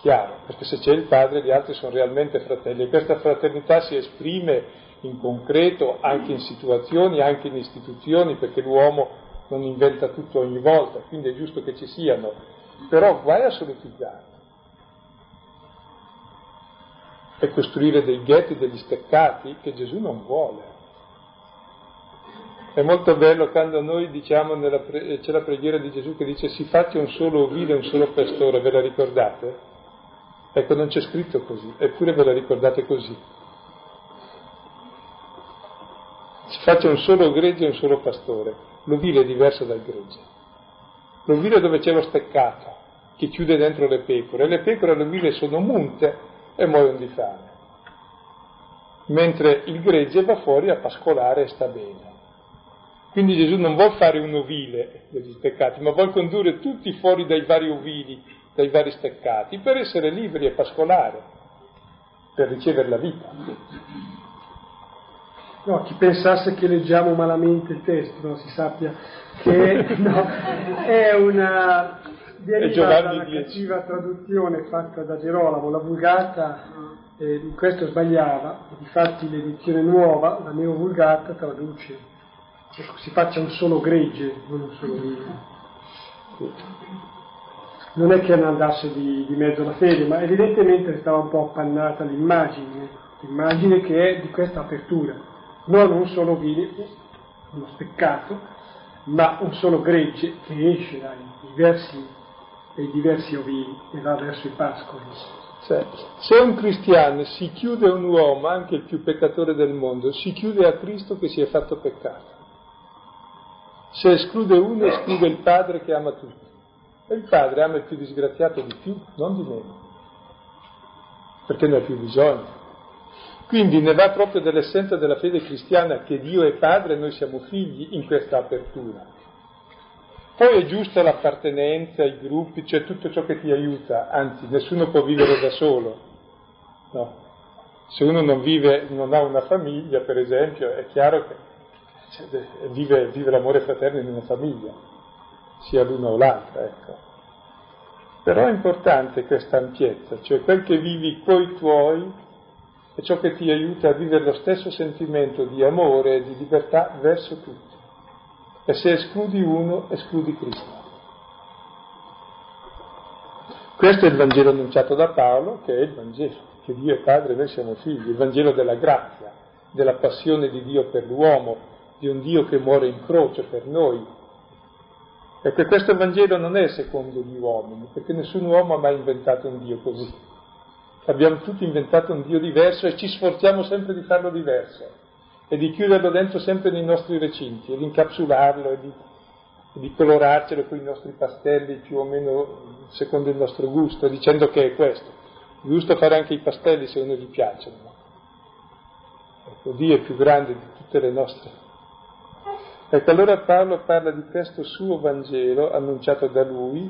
Chiaro, perché se c'è il padre gli altri sono realmente fratelli e questa fraternità si esprime in concreto, anche in situazioni, anche in istituzioni, perché l'uomo non inventa tutto ogni volta, quindi è giusto che ci siano, però guai a assolutizzare e costruire dei ghetti, degli steccati che Gesù non vuole. È molto bello quando noi diciamo, pre- c'è la preghiera di Gesù che dice si faccia un solo ovile un solo pastore, ve la ricordate? Ecco, non c'è scritto così, eppure ve la ricordate così. Si faccia un solo gregge e un solo pastore. L'ovile è diverso dal gregge. L'ovile dove c'è lo steccato che chiude dentro le pecore, le pecore all'ovile sono munte e muoiono di fame. Mentre il gregge va fuori a pascolare e sta bene. Quindi Gesù non vuole fare un ovile degli steccati, ma vuole condurre tutti fuori dai vari ovili, dai vari steccati, per essere liberi e pascolare, per ricevere la vita. No, chi pensasse che leggiamo malamente il testo, no, si sappia che no, è una deriva da una cattiva traduzione fatta da Gerolamo, la vulgata eh, questo sbagliava, difatti l'edizione nuova, la Neo Vulgata, traduce, ecco, si faccia un solo gregge, non un solo vino. Non è che andasse di, di mezzo la fede, ma evidentemente stava un po' appannata l'immagine, l'immagine che è di questa apertura, non un solo vino, uno speccato, ma un solo gregge che esce dai diversi, dai diversi ovini e va verso i pascoli. Cioè, se un cristiano si chiude un uomo, anche il più peccatore del mondo, si chiude a Cristo che si è fatto peccato. Se esclude uno, esclude il Padre che ama tutti. E il Padre ama il più disgraziato di più, non di meno, perché ne ha più bisogno. Quindi ne va proprio dell'essenza della fede cristiana che Dio è Padre e noi siamo figli in questa apertura. Poi è giusta l'appartenenza ai gruppi, cioè tutto ciò che ti aiuta, anzi nessuno può vivere da solo. No. Se uno non vive, non ha una famiglia, per esempio, è chiaro che cioè, vive, vive, l'amore fraterno in una famiglia, sia l'una o l'altra, ecco. Però è importante questa ampiezza, cioè quel che vivi coi tuoi è ciò che ti aiuta a vivere lo stesso sentimento di amore e di libertà verso tutti. E se escludi uno, escludi Cristo. Questo è il Vangelo annunciato da Paolo, che è il Vangelo, che Dio è Padre e noi siamo figli, il Vangelo della grazia, della passione di Dio per l'uomo, di un Dio che muore in croce per noi. Ecco, questo Vangelo non è secondo gli uomini, perché nessun uomo ha mai inventato un Dio così. Abbiamo tutti inventato un Dio diverso e ci sforziamo sempre di farlo diverso e di chiuderlo dentro sempre nei nostri recinti e di incapsularlo e di, e di colorarcelo con i nostri pastelli più o meno secondo il nostro gusto, dicendo che è questo. Giusto fare anche i pastelli se uno gli piacciono. Ecco, Dio è più grande di tutte le nostre. Ecco, allora Paolo parla di questo suo Vangelo annunciato da lui,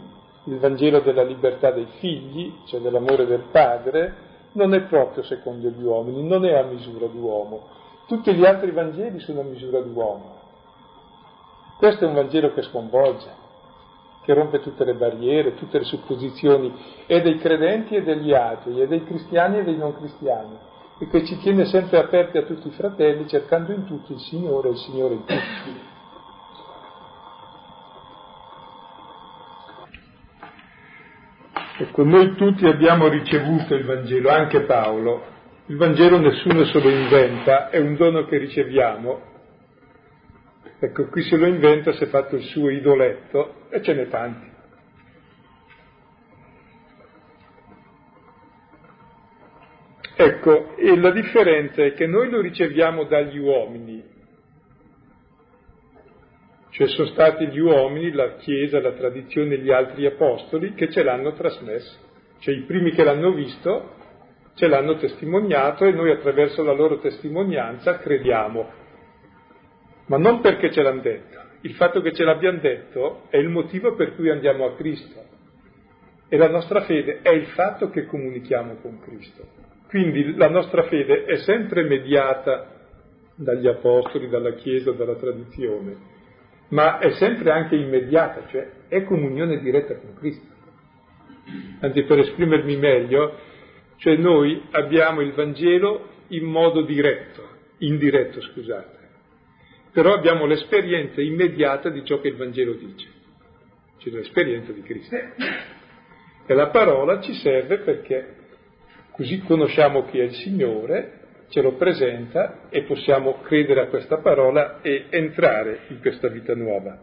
il Vangelo della libertà dei figli, cioè dell'amore del Padre, non è proprio secondo gli uomini, non è a misura d'uomo, tutti gli altri Vangeli sono a misura d'uomo. Questo è un Vangelo che sconvolge, che rompe tutte le barriere, tutte le supposizioni, e dei credenti e degli atei, e dei cristiani e dei non cristiani, e che ci tiene sempre aperti a tutti i fratelli, cercando in tutti il Signore e il Signore in tutti. Ecco, noi tutti abbiamo ricevuto il Vangelo, anche Paolo, il Vangelo nessuno se lo inventa, è un dono che riceviamo. Ecco, qui se lo inventa si è fatto il suo idoletto e ce n'è tanti. Ecco, e la differenza è che noi lo riceviamo dagli uomini, cioè sono stati gli uomini, la Chiesa, la tradizione, gli altri apostoli che ce l'hanno trasmesso, cioè i primi che l'hanno visto ce l'hanno testimoniato e noi attraverso la loro testimonianza crediamo. Ma non perché ce l'hanno detto, il fatto che ce l'abbiano detto è il motivo per cui andiamo a Cristo. E la nostra fede è il fatto che comunichiamo con Cristo. Quindi la nostra fede è sempre mediata dagli apostoli, dalla Chiesa, dalla tradizione, ma è sempre anche immediata, cioè è comunione diretta con Cristo. Anzi, per esprimermi meglio, cioè noi abbiamo il Vangelo in modo diretto, indiretto scusate, però abbiamo l'esperienza immediata di ciò che il Vangelo dice, cioè l'esperienza di Cristo. E la parola ci serve perché così conosciamo chi è il Signore, ce lo presenta e possiamo credere a questa parola e entrare in questa vita nuova.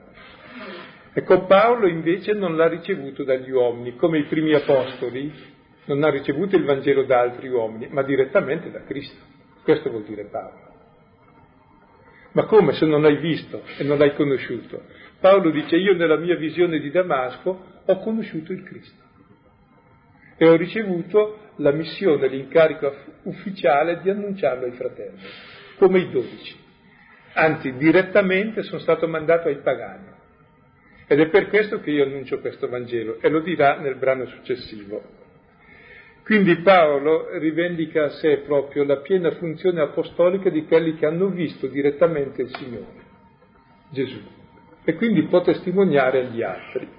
Ecco, Paolo invece non l'ha ricevuto dagli uomini, come i primi apostoli non ha ricevuto il Vangelo da altri uomini, ma direttamente da Cristo. Questo vuol dire Paolo. Ma come se non l'hai visto e non l'hai conosciuto? Paolo dice io nella mia visione di Damasco ho conosciuto il Cristo e ho ricevuto la missione, l'incarico ufficiale di annunciarlo ai fratelli, come i dodici. Anzi, direttamente sono stato mandato ai pagani. Ed è per questo che io annuncio questo Vangelo e lo dirà nel brano successivo. Quindi Paolo rivendica a sé proprio la piena funzione apostolica di quelli che hanno visto direttamente il Signore, Gesù, e quindi può testimoniare agli altri.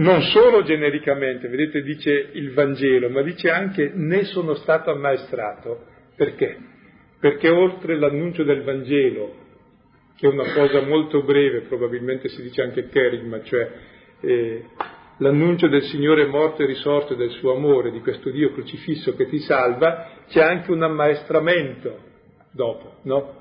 Non solo genericamente, vedete dice il Vangelo, ma dice anche ne sono stato ammaestrato. Perché? Perché oltre l'annuncio del Vangelo, che è una cosa molto breve, probabilmente si dice anche kerigma, cioè eh, l'annuncio del Signore morto e risorto del suo amore, di questo Dio crocifisso che ti salva, c'è anche un ammaestramento dopo, no?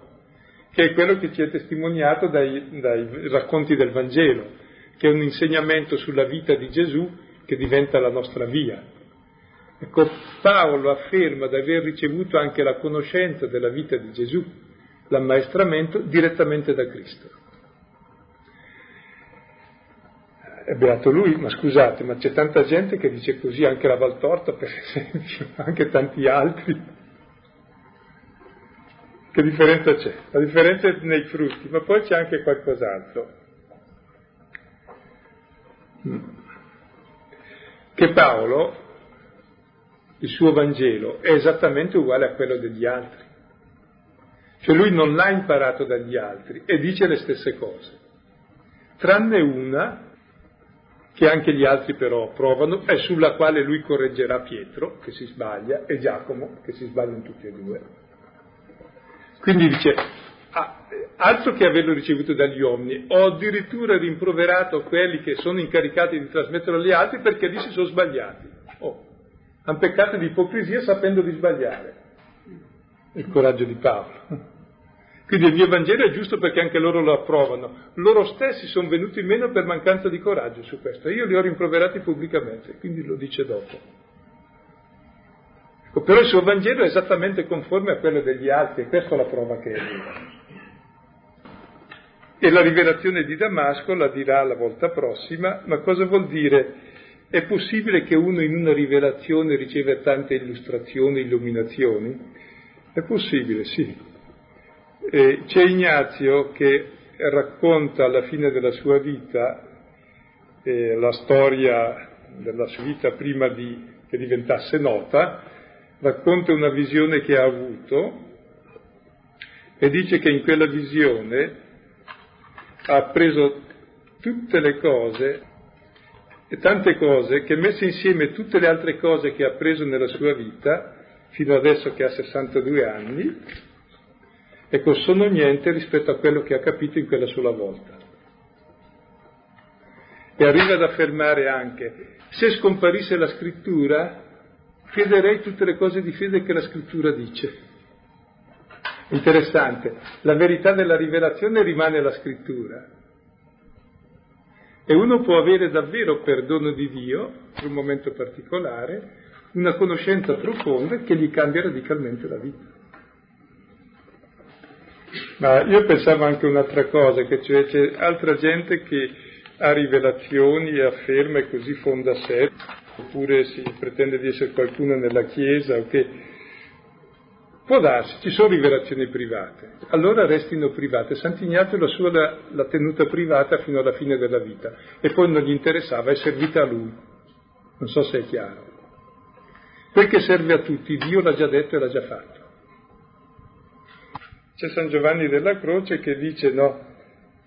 Che è quello che ci è testimoniato dai, dai racconti del Vangelo, che è un insegnamento sulla vita di Gesù che diventa la nostra via. Ecco, Paolo afferma di aver ricevuto anche la conoscenza della vita di Gesù, l'ammaestramento direttamente da Cristo. è beato lui, ma scusate, ma c'è tanta gente che dice così, anche la Valtorta per esempio, anche tanti altri. Che differenza c'è? La differenza è nei frutti, ma poi c'è anche qualcos'altro. Che Paolo, il suo Vangelo, è esattamente uguale a quello degli altri. Cioè lui non l'ha imparato dagli altri e dice le stesse cose, tranne una che anche gli altri però provano e sulla quale lui correggerà Pietro, che si sbaglia, e Giacomo, che si sbagliano tutti e due. Quindi dice, altro che averlo ricevuto dagli uomini, ho addirittura rimproverato quelli che sono incaricati di trasmetterlo agli altri perché lì si sono sbagliati. Oh, hanno peccato di ipocrisia sapendo di sbagliare. Il coraggio di Paolo. Quindi il mio Vangelo è giusto perché anche loro lo approvano. Loro stessi sono venuti meno per mancanza di coraggio su questo. Io li ho rimproverati pubblicamente, quindi lo dice dopo. Ecco, però il suo Vangelo è esattamente conforme a quello degli altri, e questa è la prova che è. E la rivelazione di Damasco la dirà la volta prossima, ma cosa vuol dire? È possibile che uno in una rivelazione riceva tante illustrazioni, illuminazioni? È possibile, sì. E c'è Ignazio che racconta alla fine della sua vita eh, la storia della sua vita prima di, che diventasse nota, racconta una visione che ha avuto e dice che in quella visione ha appreso tutte le cose e tante cose che messe insieme tutte le altre cose che ha appreso nella sua vita, fino adesso che ha 62 anni, Ecco, sono niente rispetto a quello che ha capito in quella sola volta. E arriva ad affermare anche, se scomparisse la scrittura, crederei tutte le cose di fede che la scrittura dice. Interessante, la verità della rivelazione rimane la scrittura. E uno può avere davvero perdono di Dio, per un momento particolare, una conoscenza profonda che gli cambia radicalmente la vita. Ma io pensavo anche un'altra cosa, che cioè c'è altra gente che ha rivelazioni e afferma e così fonda sé, oppure si pretende di essere qualcuno nella Chiesa, o che Può darsi, ci sono rivelazioni private, allora restino private. Sant'Ignazio la sua l'ha tenuta privata fino alla fine della vita e poi non gli interessava, è servita a lui. Non so se è chiaro. Perché serve a tutti, Dio l'ha già detto e l'ha già fatto. C'è San Giovanni della Croce che dice, no,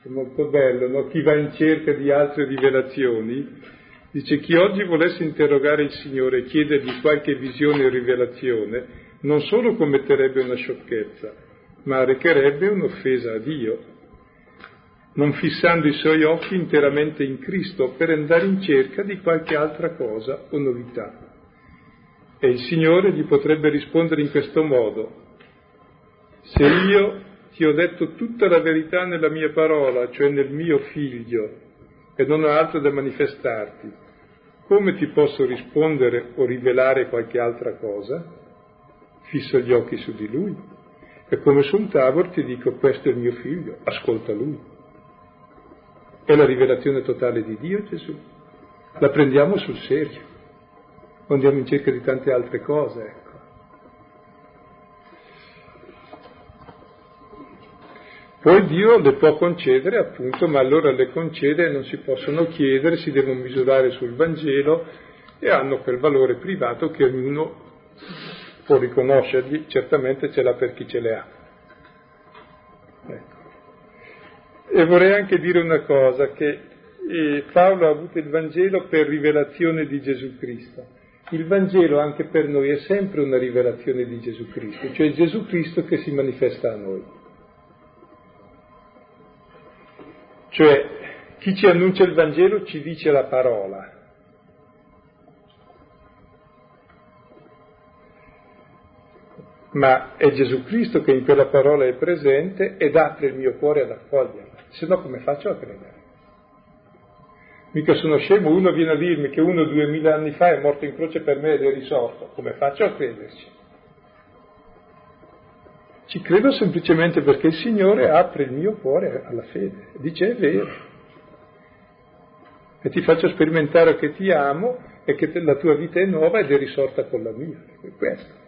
è molto bello, no? chi va in cerca di altre rivelazioni, dice chi oggi volesse interrogare il Signore e chiedergli qualche visione o rivelazione, non solo commetterebbe una sciocchezza, ma recherebbe un'offesa a Dio, non fissando i suoi occhi interamente in Cristo per andare in cerca di qualche altra cosa o novità. E il Signore gli potrebbe rispondere in questo modo, se io ti ho detto tutta la verità nella mia parola, cioè nel mio figlio, e non ho altro da manifestarti, come ti posso rispondere o rivelare qualche altra cosa? Fisso gli occhi su di lui. E come su un tavolo ti dico questo è il mio figlio, ascolta lui. È la rivelazione totale di Dio Gesù. La prendiamo sul serio. Andiamo in cerca di tante altre cose. Ecco. Poi Dio le può concedere appunto, ma allora le concede e non si possono chiedere, si devono misurare sul Vangelo e hanno quel valore privato che ognuno può riconoscergli, certamente ce l'ha per chi ce le ha. Ecco. E vorrei anche dire una cosa, che eh, Paolo ha avuto il Vangelo per rivelazione di Gesù Cristo. Il Vangelo anche per noi è sempre una rivelazione di Gesù Cristo, cioè Gesù Cristo che si manifesta a noi. Cioè chi ci annuncia il Vangelo ci dice la parola. Ma è Gesù Cristo che in quella parola è presente ed apre il mio cuore ad accoglierla, se no come faccio a credere? Mica sono scemo, uno viene a dirmi che uno duemila anni fa è morto in croce per me ed è risorto. Come faccio a crederci? Ci credo semplicemente perché il Signore apre il mio cuore alla fede. Dice è vero. E ti faccio sperimentare che ti amo e che la tua vita è nuova ed è risorta con la mia. È questo.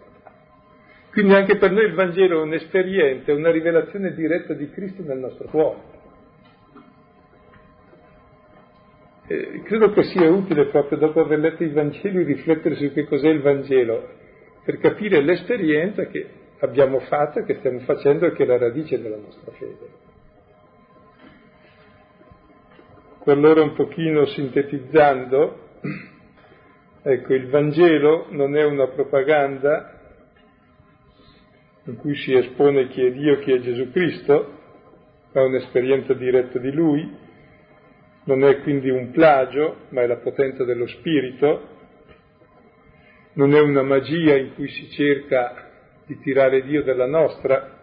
Quindi anche per noi il Vangelo è un'esperienza, una rivelazione diretta di Cristo nel nostro cuore. Eh, credo che sia utile proprio dopo aver letto i Vangeli riflettere su che cos'è il Vangelo, per capire l'esperienza che abbiamo fatto che stiamo facendo e che è la radice della nostra fede. Allora un pochino sintetizzando, ecco, il Vangelo non è una propaganda in cui si espone chi è Dio, chi è Gesù Cristo, è un'esperienza diretta di Lui, non è quindi un plagio, ma è la potenza dello spirito, non è una magia in cui si cerca di tirare Dio dalla nostra,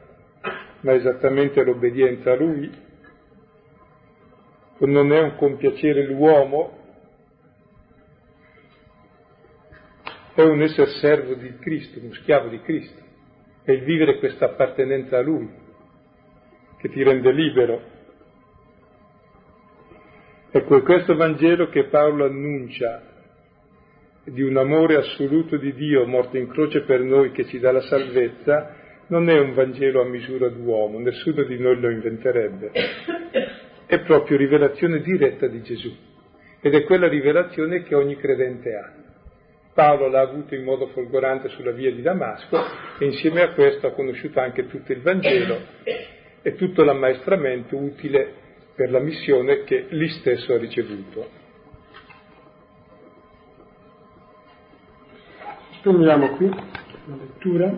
ma esattamente l'obbedienza a Lui, non è un compiacere l'uomo, è un essere servo di Cristo, uno schiavo di Cristo, è il vivere questa appartenenza a Lui che ti rende libero. Ecco, è questo Vangelo che Paolo annuncia di un amore assoluto di Dio morto in croce per noi che ci dà la salvezza, non è un Vangelo a misura d'uomo, nessuno di noi lo inventerebbe, è proprio rivelazione diretta di Gesù. Ed è quella rivelazione che ogni credente ha. Paolo l'ha avuto in modo folgorante sulla via di Damasco e insieme a questo ha conosciuto anche tutto il Vangelo e tutto l'ammaestramento utile per la missione che lì stesso ha ricevuto. Fermiamo qui la lettura,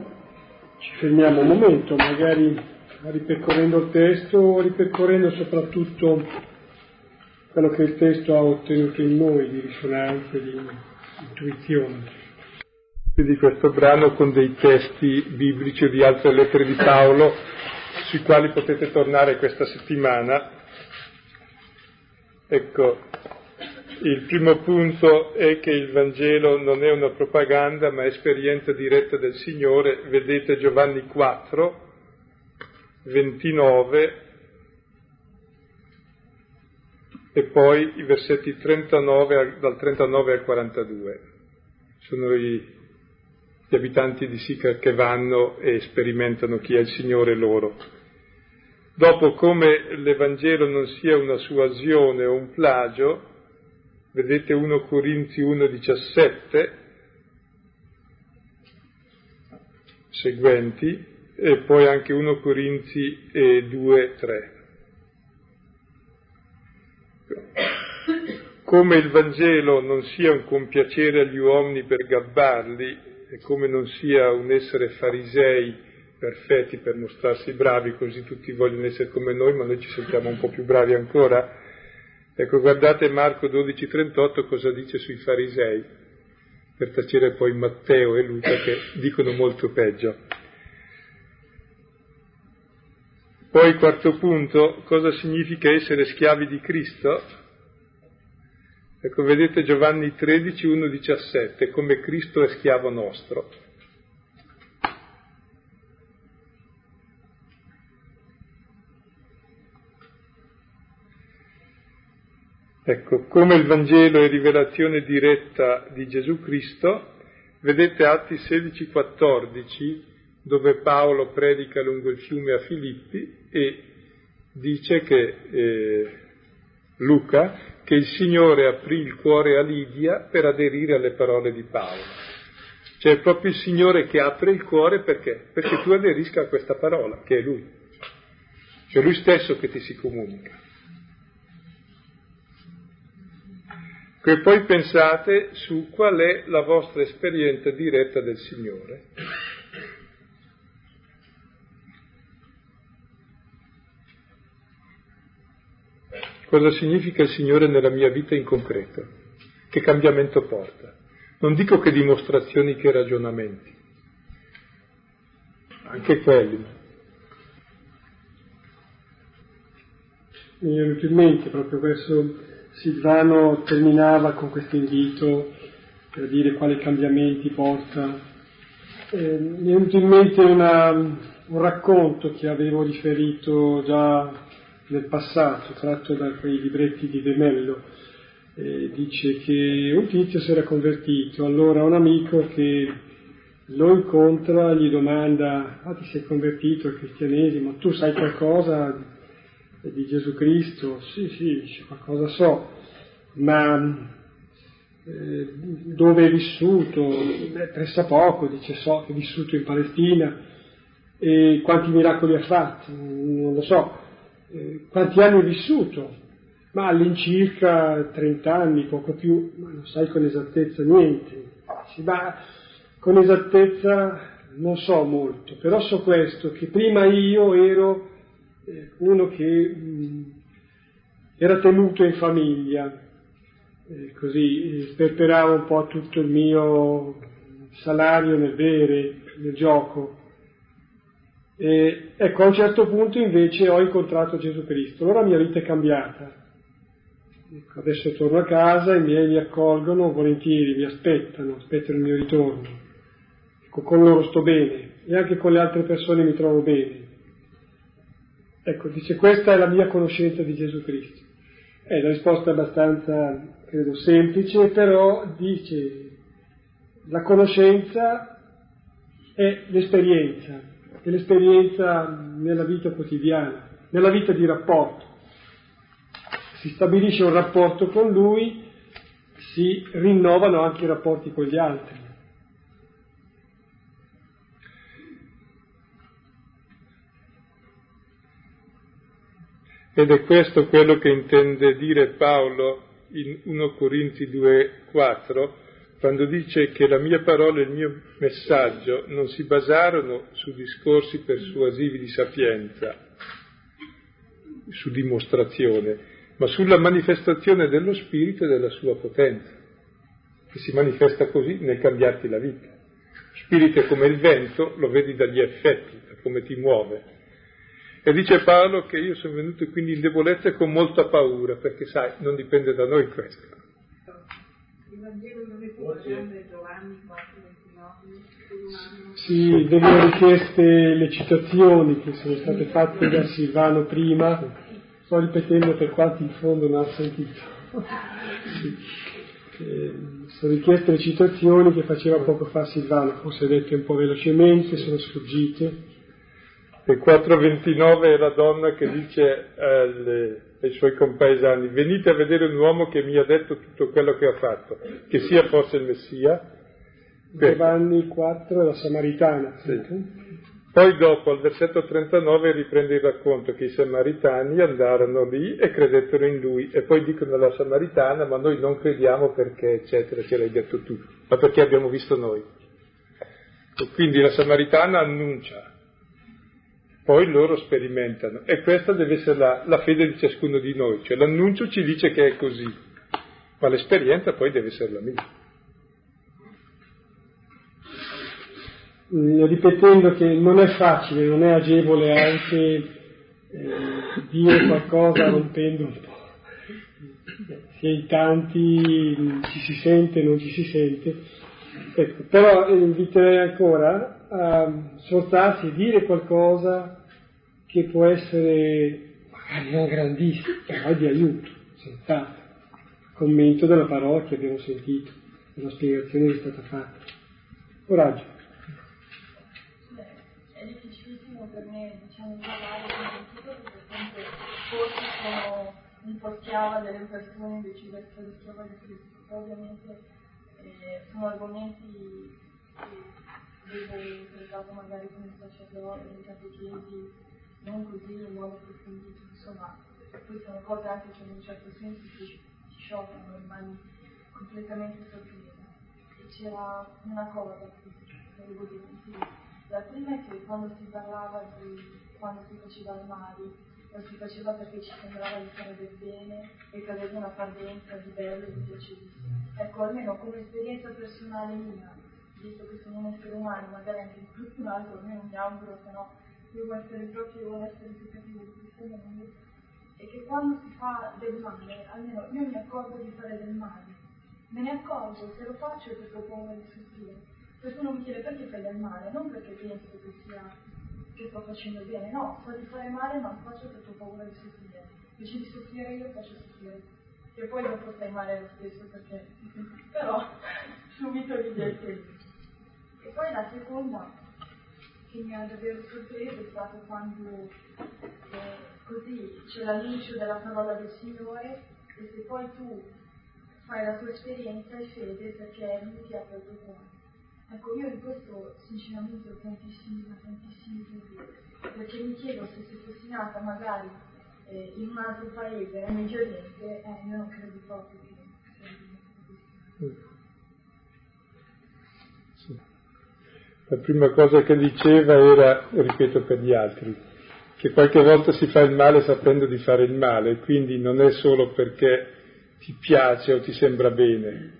ci fermiamo un momento, magari ripercorrendo il testo o ripercorrendo soprattutto quello che il testo ha ottenuto in noi di risonanza, di intuizione di questo brano con dei testi biblici o di altre lettere di Paolo sui quali potete tornare questa settimana Ecco, il primo punto è che il Vangelo non è una propaganda ma esperienza diretta del Signore. Vedete Giovanni 4, 29 e poi i versetti 39, dal 39 al 42. Sono i, gli abitanti di Sicar che vanno e sperimentano chi è il Signore loro. Dopo come l'Evangelo non sia una suasione o un plagio, vedete 1 Corinzi 1,17, seguenti, e poi anche 1 Corinzi 2,3. Come il Vangelo non sia un compiacere agli uomini per gabbarli, e come non sia un essere farisei perfetti per mostrarsi bravi, così tutti vogliono essere come noi, ma noi ci sentiamo un po' più bravi ancora. Ecco, guardate Marco 12:38 cosa dice sui farisei, per tacere poi Matteo e Luca che dicono molto peggio. Poi quarto punto, cosa significa essere schiavi di Cristo? Ecco, vedete Giovanni 13, 1, 17, come Cristo è schiavo nostro. Ecco, come il Vangelo è rivelazione diretta di Gesù Cristo, vedete Atti 16-14, dove Paolo predica lungo il fiume a Filippi e dice che eh, Luca che il Signore aprì il cuore a Lidia per aderire alle parole di Paolo. Cioè è proprio il Signore che apre il cuore perché? Perché tu aderisca a questa parola, che è Lui. Cioè Lui stesso che ti si comunica. che poi pensate su qual è la vostra esperienza diretta del Signore. Cosa significa il Signore nella mia vita in concreto? Che cambiamento porta? Non dico che dimostrazioni che ragionamenti, anche quelli. Mi è in mente proprio questo Silvano terminava con questo invito per dire quali cambiamenti porta. Eh, mi è venuto in mente una, un racconto che avevo riferito già nel passato, tratto da quei libretti di De Mello. Eh, dice che un tizio si era convertito, allora un amico che lo incontra gli domanda, ah ti sei convertito al cristianesimo, tu sai qualcosa di Gesù Cristo, sì, sì, qualcosa so, ma eh, dove è vissuto? Beh, pressa poco, dice so che è vissuto in Palestina, e quanti miracoli ha fatto? Non lo so, eh, quanti anni è vissuto? Ma all'incirca 30 anni, poco più, ma non sai con esattezza niente. Ma con esattezza non so molto, però so questo, che prima io ero eh, uno che mh, era tenuto in famiglia, eh, così sperperavo un po' tutto il mio salario nel bere, nel gioco. E, ecco, a un certo punto invece ho incontrato Gesù Cristo, allora la mia vita è cambiata. Ecco, adesso torno a casa, i miei mi accolgono volentieri, mi aspettano, aspettano il mio ritorno. Ecco, con loro sto bene e anche con le altre persone mi trovo bene. Ecco, dice questa è la mia conoscenza di Gesù Cristo. È la risposta abbastanza, credo, semplice, però dice la conoscenza è l'esperienza, è l'esperienza nella vita quotidiana, nella vita di rapporto. Si stabilisce un rapporto con lui, si rinnovano anche i rapporti con gli altri. Ed è questo quello che intende dire Paolo in 1 Corinzi 2,4, quando dice che la mia parola e il mio messaggio non si basarono su discorsi persuasivi di sapienza, su dimostrazione, ma sulla manifestazione dello Spirito e della sua potenza, che si manifesta così nel cambiarti la vita. Spirito è come il vento, lo vedi dagli effetti, da come ti muove e dice Paolo che io sono venuto quindi in debolezza e con molta paura, perché sai, non dipende da noi questo. Sì, vengono richieste le citazioni che sono state fatte da Silvano prima, sto ripetendo per quanti in fondo non hanno sentito. Sì. Eh, sono richieste le citazioni che faceva poco fa Silvano, forse dette un po' velocemente, sono sfuggite il 429 è la donna che dice alle, ai suoi compaesani, venite a vedere un uomo che mi ha detto tutto quello che ha fatto, che sia forse il Messia. Giovanni 4 è la Samaritana. Sì. Poi dopo, al versetto 39, riprende il racconto che i Samaritani andarono lì e credettero in lui e poi dicono alla Samaritana, ma noi non crediamo perché, eccetera, ce l'hai detto tu, ma perché abbiamo visto noi. E quindi la Samaritana annuncia poi loro sperimentano e questa deve essere la, la, fede di ciascuno di noi, cioè l'annuncio ci dice che è così, ma l'esperienza poi deve essere la mia. Mm, ripetendo che non è facile, non è agevole anche eh, dire qualcosa rompendo un po'. È in tanti, ci si sente, non ci si sente. Ecco, però inviterei ancora a sforzarsi di dire qualcosa che può essere magari non grandissimo, però di aiuto, senz'altro. Commento della parola che abbiamo sentito, della spiegazione che è stata fatta. Coraggio. È difficilissimo per me, diciamo, parlare di questo perché forse sono un po' schiava delle persone invece di essere schiava di Cristo. Ovviamente eh, sono argomenti che avevo trattato magari con il sacerdote, nei catechesi, non così in modo approfondito, insomma, queste sono cose anche che in un certo senso ci, ci scioccano, rimani completamente sorpresa. E c'era una cosa che volevo dire. La prima è che quando si parlava di quando si faceva il male, lo si faceva perché ci sembrava di fare del bene e che aveva una parvenza di bello e di piacerissimo. Ecco, almeno come esperienza personale mia, visto che sono un essere umano, magari anche altro, almeno mi auguro, se no devo essere proprio un essere più cattivo di questo mondo, è che quando si fa del male, almeno io mi accorgo di fare del male, me ne accorgo, se lo faccio è perché ho paura di soffrire. Qualcuno mi chiede perché fai del male, non perché penso che sia che sto facendo bene, no, so di fare male ma lo faccio perché ho paura di soffrire. Invece di soffrire io faccio soffrire. E poi dopo stai male lo stesso perché però subito gli dai tempo. E poi la seconda che mi ha davvero sorpreso è stato quando eh, così c'è l'annuncio della parola del Signore e se poi tu fai la tua esperienza e fede perché Lui ti tuo cuore. Ecco, io in questo sinceramente ho tantissimi, tantissimi dubbi, perché mi chiedo se, se fossi nata magari eh, in un altro paese, nel Medio Oriente, eh, io non credo proprio che sì. La prima cosa che diceva era, ripeto per gli altri, che qualche volta si fa il male sapendo di fare il male, quindi non è solo perché ti piace o ti sembra bene.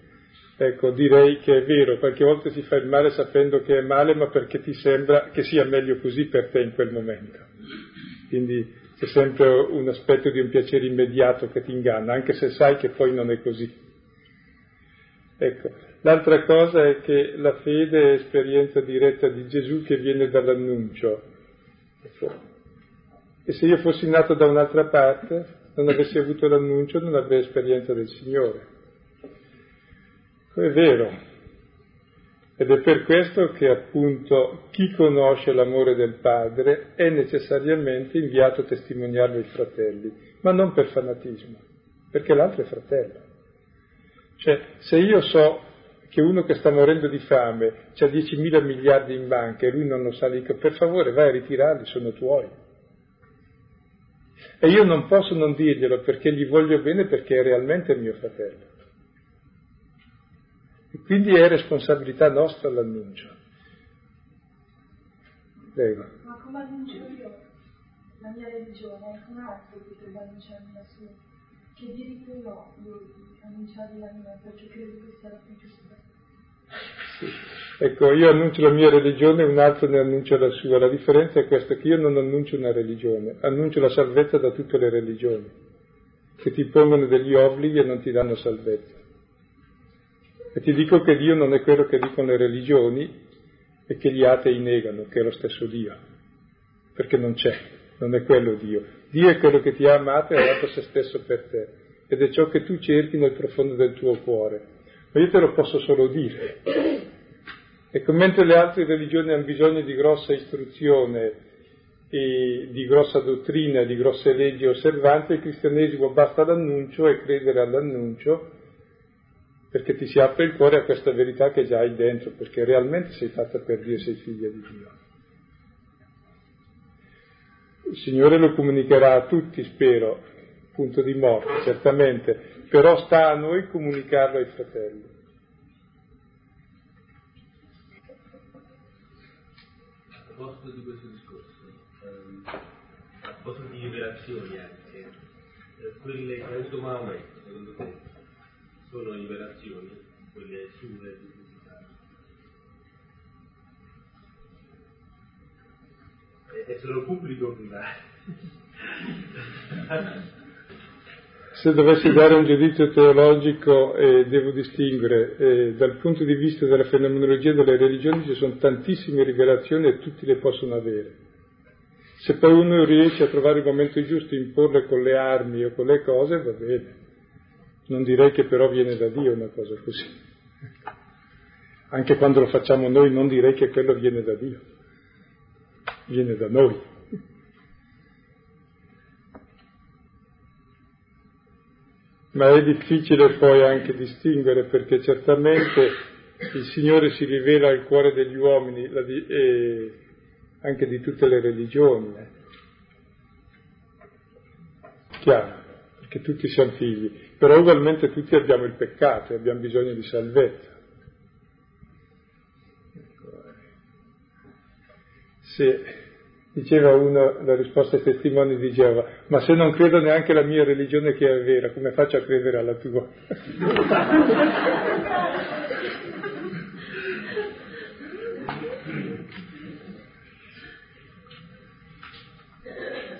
Ecco, direi che è vero, qualche volta si fa il male sapendo che è male, ma perché ti sembra che sia meglio così per te in quel momento. Quindi c'è sempre un aspetto di un piacere immediato che ti inganna, anche se sai che poi non è così. Ecco, l'altra cosa è che la fede è esperienza diretta di Gesù che viene dall'annuncio. E se io fossi nato da un'altra parte, non avessi avuto l'annuncio, non avrei esperienza del Signore. È vero. Ed è per questo che appunto chi conosce l'amore del Padre è necessariamente inviato a testimoniarlo ai fratelli, ma non per fanatismo, perché l'altro è fratello. Cioè, se io so che uno che sta morendo di fame ha 10.000 miliardi in banca e lui non lo sa, dico per favore vai a ritirarli, sono tuoi. E io non posso non dirglielo perché gli voglio bene perché è realmente mio fratello. E quindi è responsabilità nostra l'annuncio. Prego. Ma come annuncio io la mia religione? È un altro che deve annunciarmi la sua. Che diritto ho io di annunciarvi la mia perché credo che sia la più giusta? Ecco, io annuncio la mia religione un altro ne annuncia la sua. La differenza è questa, che io non annuncio una religione, annuncio la salvezza da tutte le religioni, che ti pongono degli obblighi e non ti danno salvezza. E ti dico che Dio non è quello che dicono le religioni e che gli atei negano, che è lo stesso Dio, perché non c'è, non è quello Dio. Dio è quello che ti ha amato e ha dato se stesso per te, ed è ciò che tu cerchi nel profondo del tuo cuore. Ma io te lo posso solo dire. Ecco, mentre le altre religioni hanno bisogno di grossa istruzione di grossa dottrina, di grosse leggi osservanze, il cristianesimo basta l'annuncio e credere all'annuncio perché ti si apre il cuore a questa verità che già hai dentro, perché realmente sei fatta per Dio, sei figlia di Dio. Il Signore lo comunicherà a tutti, spero, punto di morte, certamente, però sta a noi comunicarlo ai fratelli. A proposito di questo discorso, ehm, a proposito di rivelazioni anche, eh, quelle che ha avuto Maometto, secondo te, sono rivelazioni, quelle sue di è solo pubblico o privato? Se dovessi dare un giudizio teologico eh, devo distinguere, eh, dal punto di vista della fenomenologia delle religioni ci sono tantissime rivelazioni e tutti le possono avere. Se poi uno riesce a trovare il momento giusto, imporle con le armi o con le cose, va bene. Non direi che però viene da Dio una cosa così. Anche quando lo facciamo noi non direi che quello viene da Dio, viene da noi. Ma è difficile poi anche distinguere perché certamente il Signore si rivela al cuore degli uomini e anche di tutte le religioni. Eh. Chiaro, perché tutti siamo figli Però ugualmente tutti abbiamo il peccato e abbiamo bisogno di salvezza. Se diceva uno, la risposta ai testimoni diceva, ma se non credo neanche la mia religione che è vera, come faccio a credere alla tua?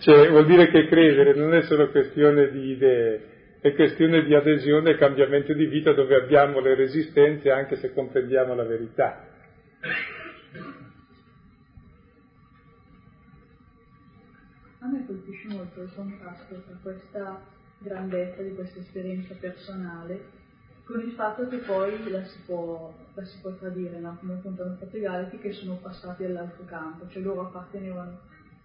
Cioè, vuol dire che credere non è solo questione di idee, è questione di adesione e cambiamento di vita dove abbiamo le resistenze anche se comprendiamo la verità. Molto il contrasto tra questa grandezza di questa esperienza personale con il fatto che poi la si può, la si può tradire, no? come appunto hanno fatto i Galati che sono passati all'altro campo, cioè loro appartenevano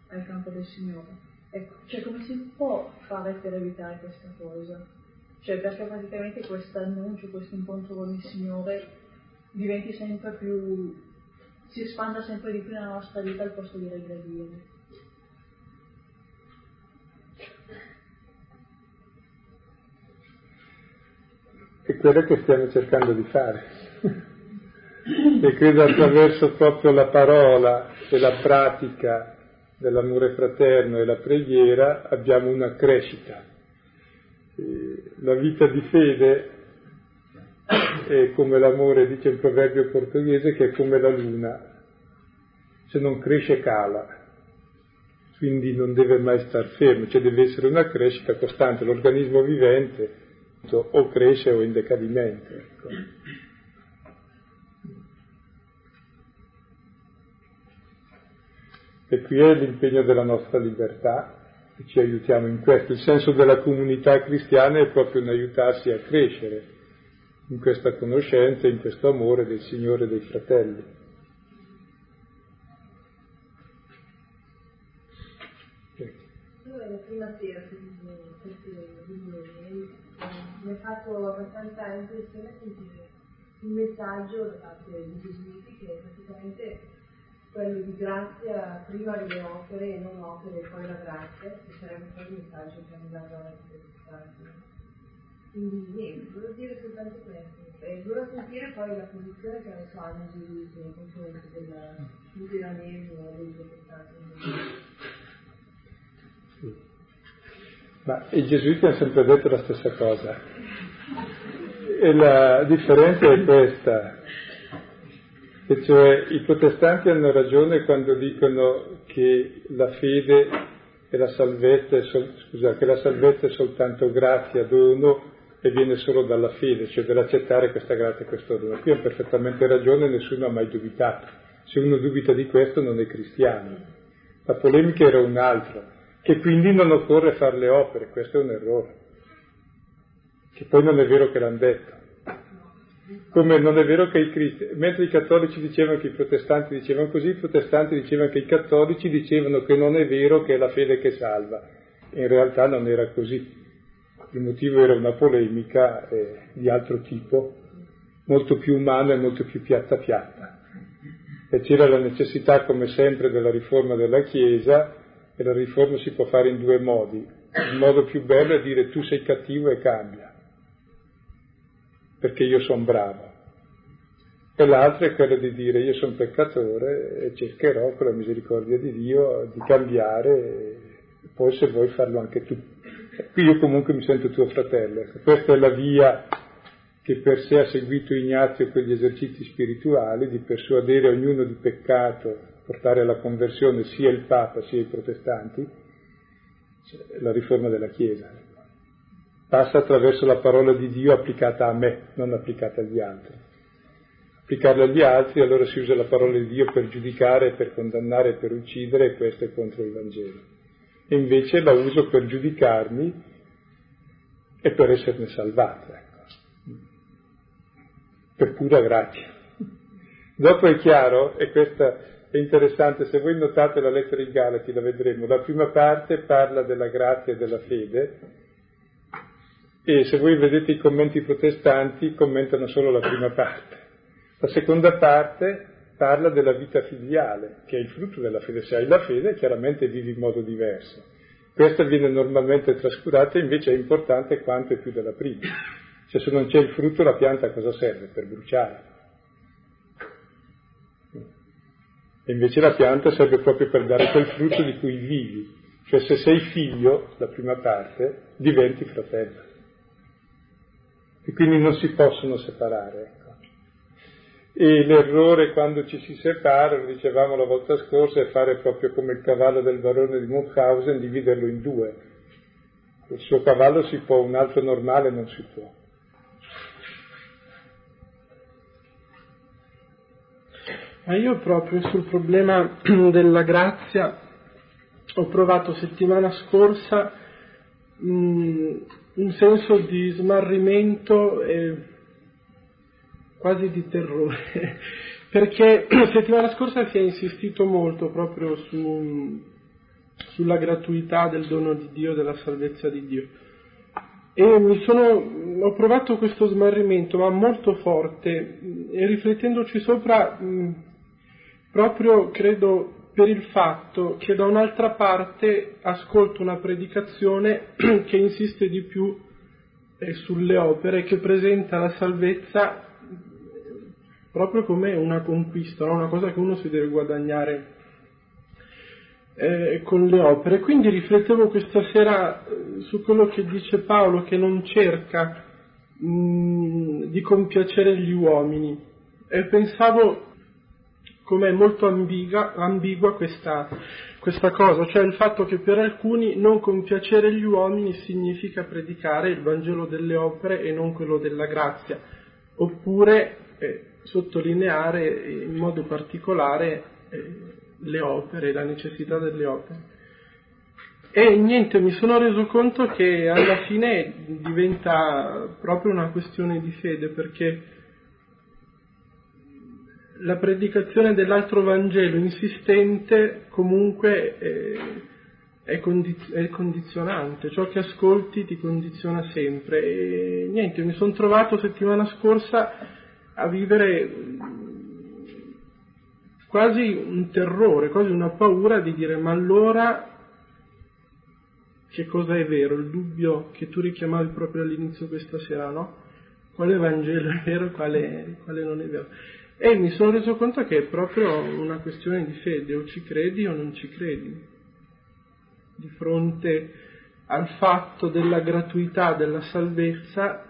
al campo del Signore. Ecco, cioè come si può fare per evitare questa cosa? Cioè perché praticamente questo annuncio, questo incontro con il Signore diventi sempre più, si espanda sempre di più nella nostra vita al posto di regredire. È quello che stiamo cercando di fare. e credo attraverso proprio la parola e la pratica dell'amore fraterno e la preghiera abbiamo una crescita. La vita di fede è come l'amore, dice il proverbio portoghese, che è come la luna, se non cresce cala, quindi non deve mai star fermo, cioè deve essere una crescita costante, l'organismo vivente o cresce o in decadimento. Ecco. E qui è l'impegno della nostra libertà, e ci aiutiamo in questo. Il senso della comunità cristiana è proprio un aiutarsi a crescere in questa conoscenza, in questo amore del Signore e dei fratelli. Io la prima sera fatto abbastanza impressione sentire un messaggio da parte dei gesuiti che praticamente quello di grazia prima delle opere e non opere poi la grazia, che sarebbe poi il messaggio che hanno dato alla Chiesa Quindi niente, volevo dire soltanto questo. E volevo sentire poi la posizione che adesso hanno gesuiti nei confronti del luteranesimo e dei protestanti. Ma i gesuiti hanno sempre detto la stessa cosa. E la differenza è questa, e cioè i protestanti hanno ragione quando dicono che la fede e la salvezza sol- scusa, che la salvezza è soltanto grazia, dono e viene solo dalla fede, cioè dall'accettare questa grazia e questo dono. Qui hanno perfettamente ragione e nessuno ha mai dubitato. Se uno dubita di questo non è cristiano. La polemica era un'altra, che quindi non occorre fare le opere, questo è un errore. Che poi non è vero che l'hanno detto. Come non è vero che i cristiani, mentre i cattolici dicevano che i protestanti dicevano così, i protestanti dicevano che i cattolici dicevano che non è vero che è la fede che salva. In realtà non era così. Il motivo era una polemica eh, di altro tipo, molto più umana e molto più piatta piatta. E c'era la necessità, come sempre, della riforma della Chiesa, e la riforma si può fare in due modi. Il modo più bello è dire tu sei cattivo e cambia perché io sono bravo. E l'altro è quello di dire io sono peccatore e cercherò con la misericordia di Dio di cambiare e poi se vuoi farlo anche tu. Qui io comunque mi sento tuo fratello. Questa è la via che per sé ha seguito Ignazio con gli esercizi spirituali di persuadere ognuno di peccato, portare alla conversione sia il Papa sia i protestanti, cioè la riforma della Chiesa passa attraverso la parola di Dio applicata a me, non applicata agli altri. Applicarla agli altri, allora si usa la parola di Dio per giudicare, per condannare, per uccidere, e questo è contro il Vangelo. E invece la uso per giudicarmi e per esserne salvato, ecco. per pura grazia. Dopo è chiaro, e questa è interessante, se voi notate la lettera ai Galati, la vedremo, la prima parte parla della grazia e della fede, e se voi vedete i commenti protestanti commentano solo la prima parte. La seconda parte parla della vita filiale, che è il frutto della fede. Se hai la fede chiaramente vivi in modo diverso, Questa viene normalmente trascurata, invece è importante quanto è più della prima. Cioè se non c'è il frutto la pianta a cosa serve? Per bruciare. E invece la pianta serve proprio per dare quel frutto di cui vivi. Cioè se sei figlio, la prima parte, diventi fratello. E quindi non si possono separare. Ecco. E l'errore quando ci si separa, lo dicevamo la volta scorsa, è fare proprio come il cavallo del barone di Munchausen, dividerlo in due. Il suo cavallo si può, un altro normale non si può. Ma io proprio sul problema della grazia ho provato settimana scorsa mh, un senso di smarrimento e quasi di terrore, perché settimana scorsa si è insistito molto proprio su, sulla gratuità del dono di Dio, della salvezza di Dio. E sono, ho provato questo smarrimento, ma molto forte, e riflettendoci sopra, mh, proprio credo per il fatto che da un'altra parte ascolto una predicazione che insiste di più eh, sulle opere, che presenta la salvezza proprio come una conquista, una cosa che uno si deve guadagnare eh, con le opere. Quindi riflettevo questa sera eh, su quello che dice Paolo, che non cerca mh, mm, di compiacere gli uomini. E pensavo com'è molto ambigua, ambigua questa, questa, cosa, cioè il fatto che per alcuni non compiacere gli uomini significa predicare il Vangelo delle opere e non quello della grazia, oppure eh, sottolineare in modo particolare eh, le opere, la necessità delle opere. E niente, mi sono reso conto che alla fine diventa proprio una questione di fede, perché la predicazione dell'altro Vangelo insistente comunque è, è, condiz- è, condizionante, ciò che ascolti ti condiziona sempre. E niente, mi sono trovato settimana scorsa a vivere quasi un terrore, quasi una paura di dire ma allora che cosa è vero? Il dubbio che tu richiamavi proprio all'inizio questa sera, no? Quale Vangelo è vero, quale, quale non è vero? E mi sono reso conto che è proprio una questione di fede, o ci credi o non ci credi, di fronte al fatto della gratuità della salvezza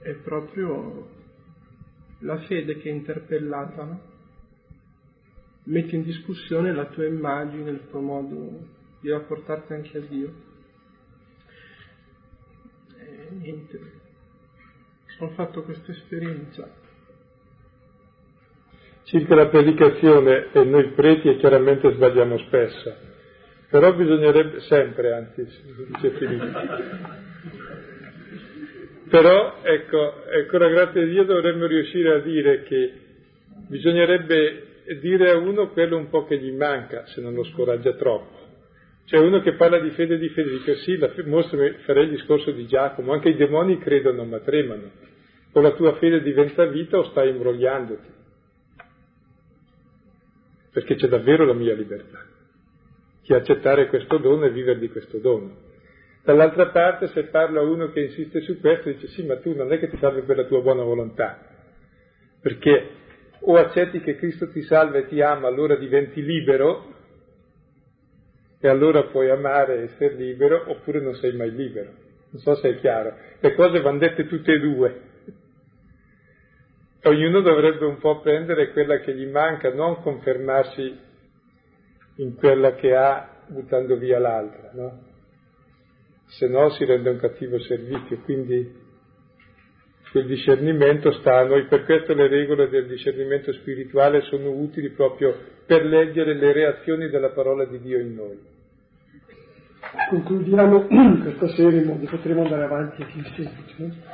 è proprio la fede che è interpellata, no? Metti in discussione la tua immagine, il tuo modo di rapportarti anche a Dio. E niente ho fatto questa esperienza. Circa la predicazione, e noi preti chiaramente sbagliamo spesso, però bisognerebbe, sempre anzi, dice Filippo. Però, ecco, ecco, la grazia di Dio dovremmo riuscire a dire che bisognerebbe dire a uno quello un po' che gli manca, se non lo scoraggia troppo. Cioè uno che parla di fede di fede dice sì, la, mostrami, farei il discorso di Giacomo, anche i demoni credono ma tremano. O la tua fede diventa vita o stai imbrogliandoti. Perché c'è davvero la mia libertà, che accettare questo dono e vivere di questo dono. Dall'altra parte, se parla uno che insiste su questo, dice sì, ma tu non è che ti salvi per la tua buona volontà, perché o accetti che Cristo ti salva e ti ama, allora diventi libero, e allora puoi amare e essere libero, oppure non sei mai libero. Non so se è chiaro. Le cose vanno dette tutte e due. Ognuno dovrebbe un po' prendere quella che gli manca, non confermarsi in quella che ha buttando via l'altra, no? Se no si rende un cattivo servizio, quindi quel discernimento sta a noi, per questo le regole del discernimento spirituale sono utili proprio per leggere le reazioni della parola di Dio in noi. Concludiamo questa serie potremo andare avanti anche in seguito.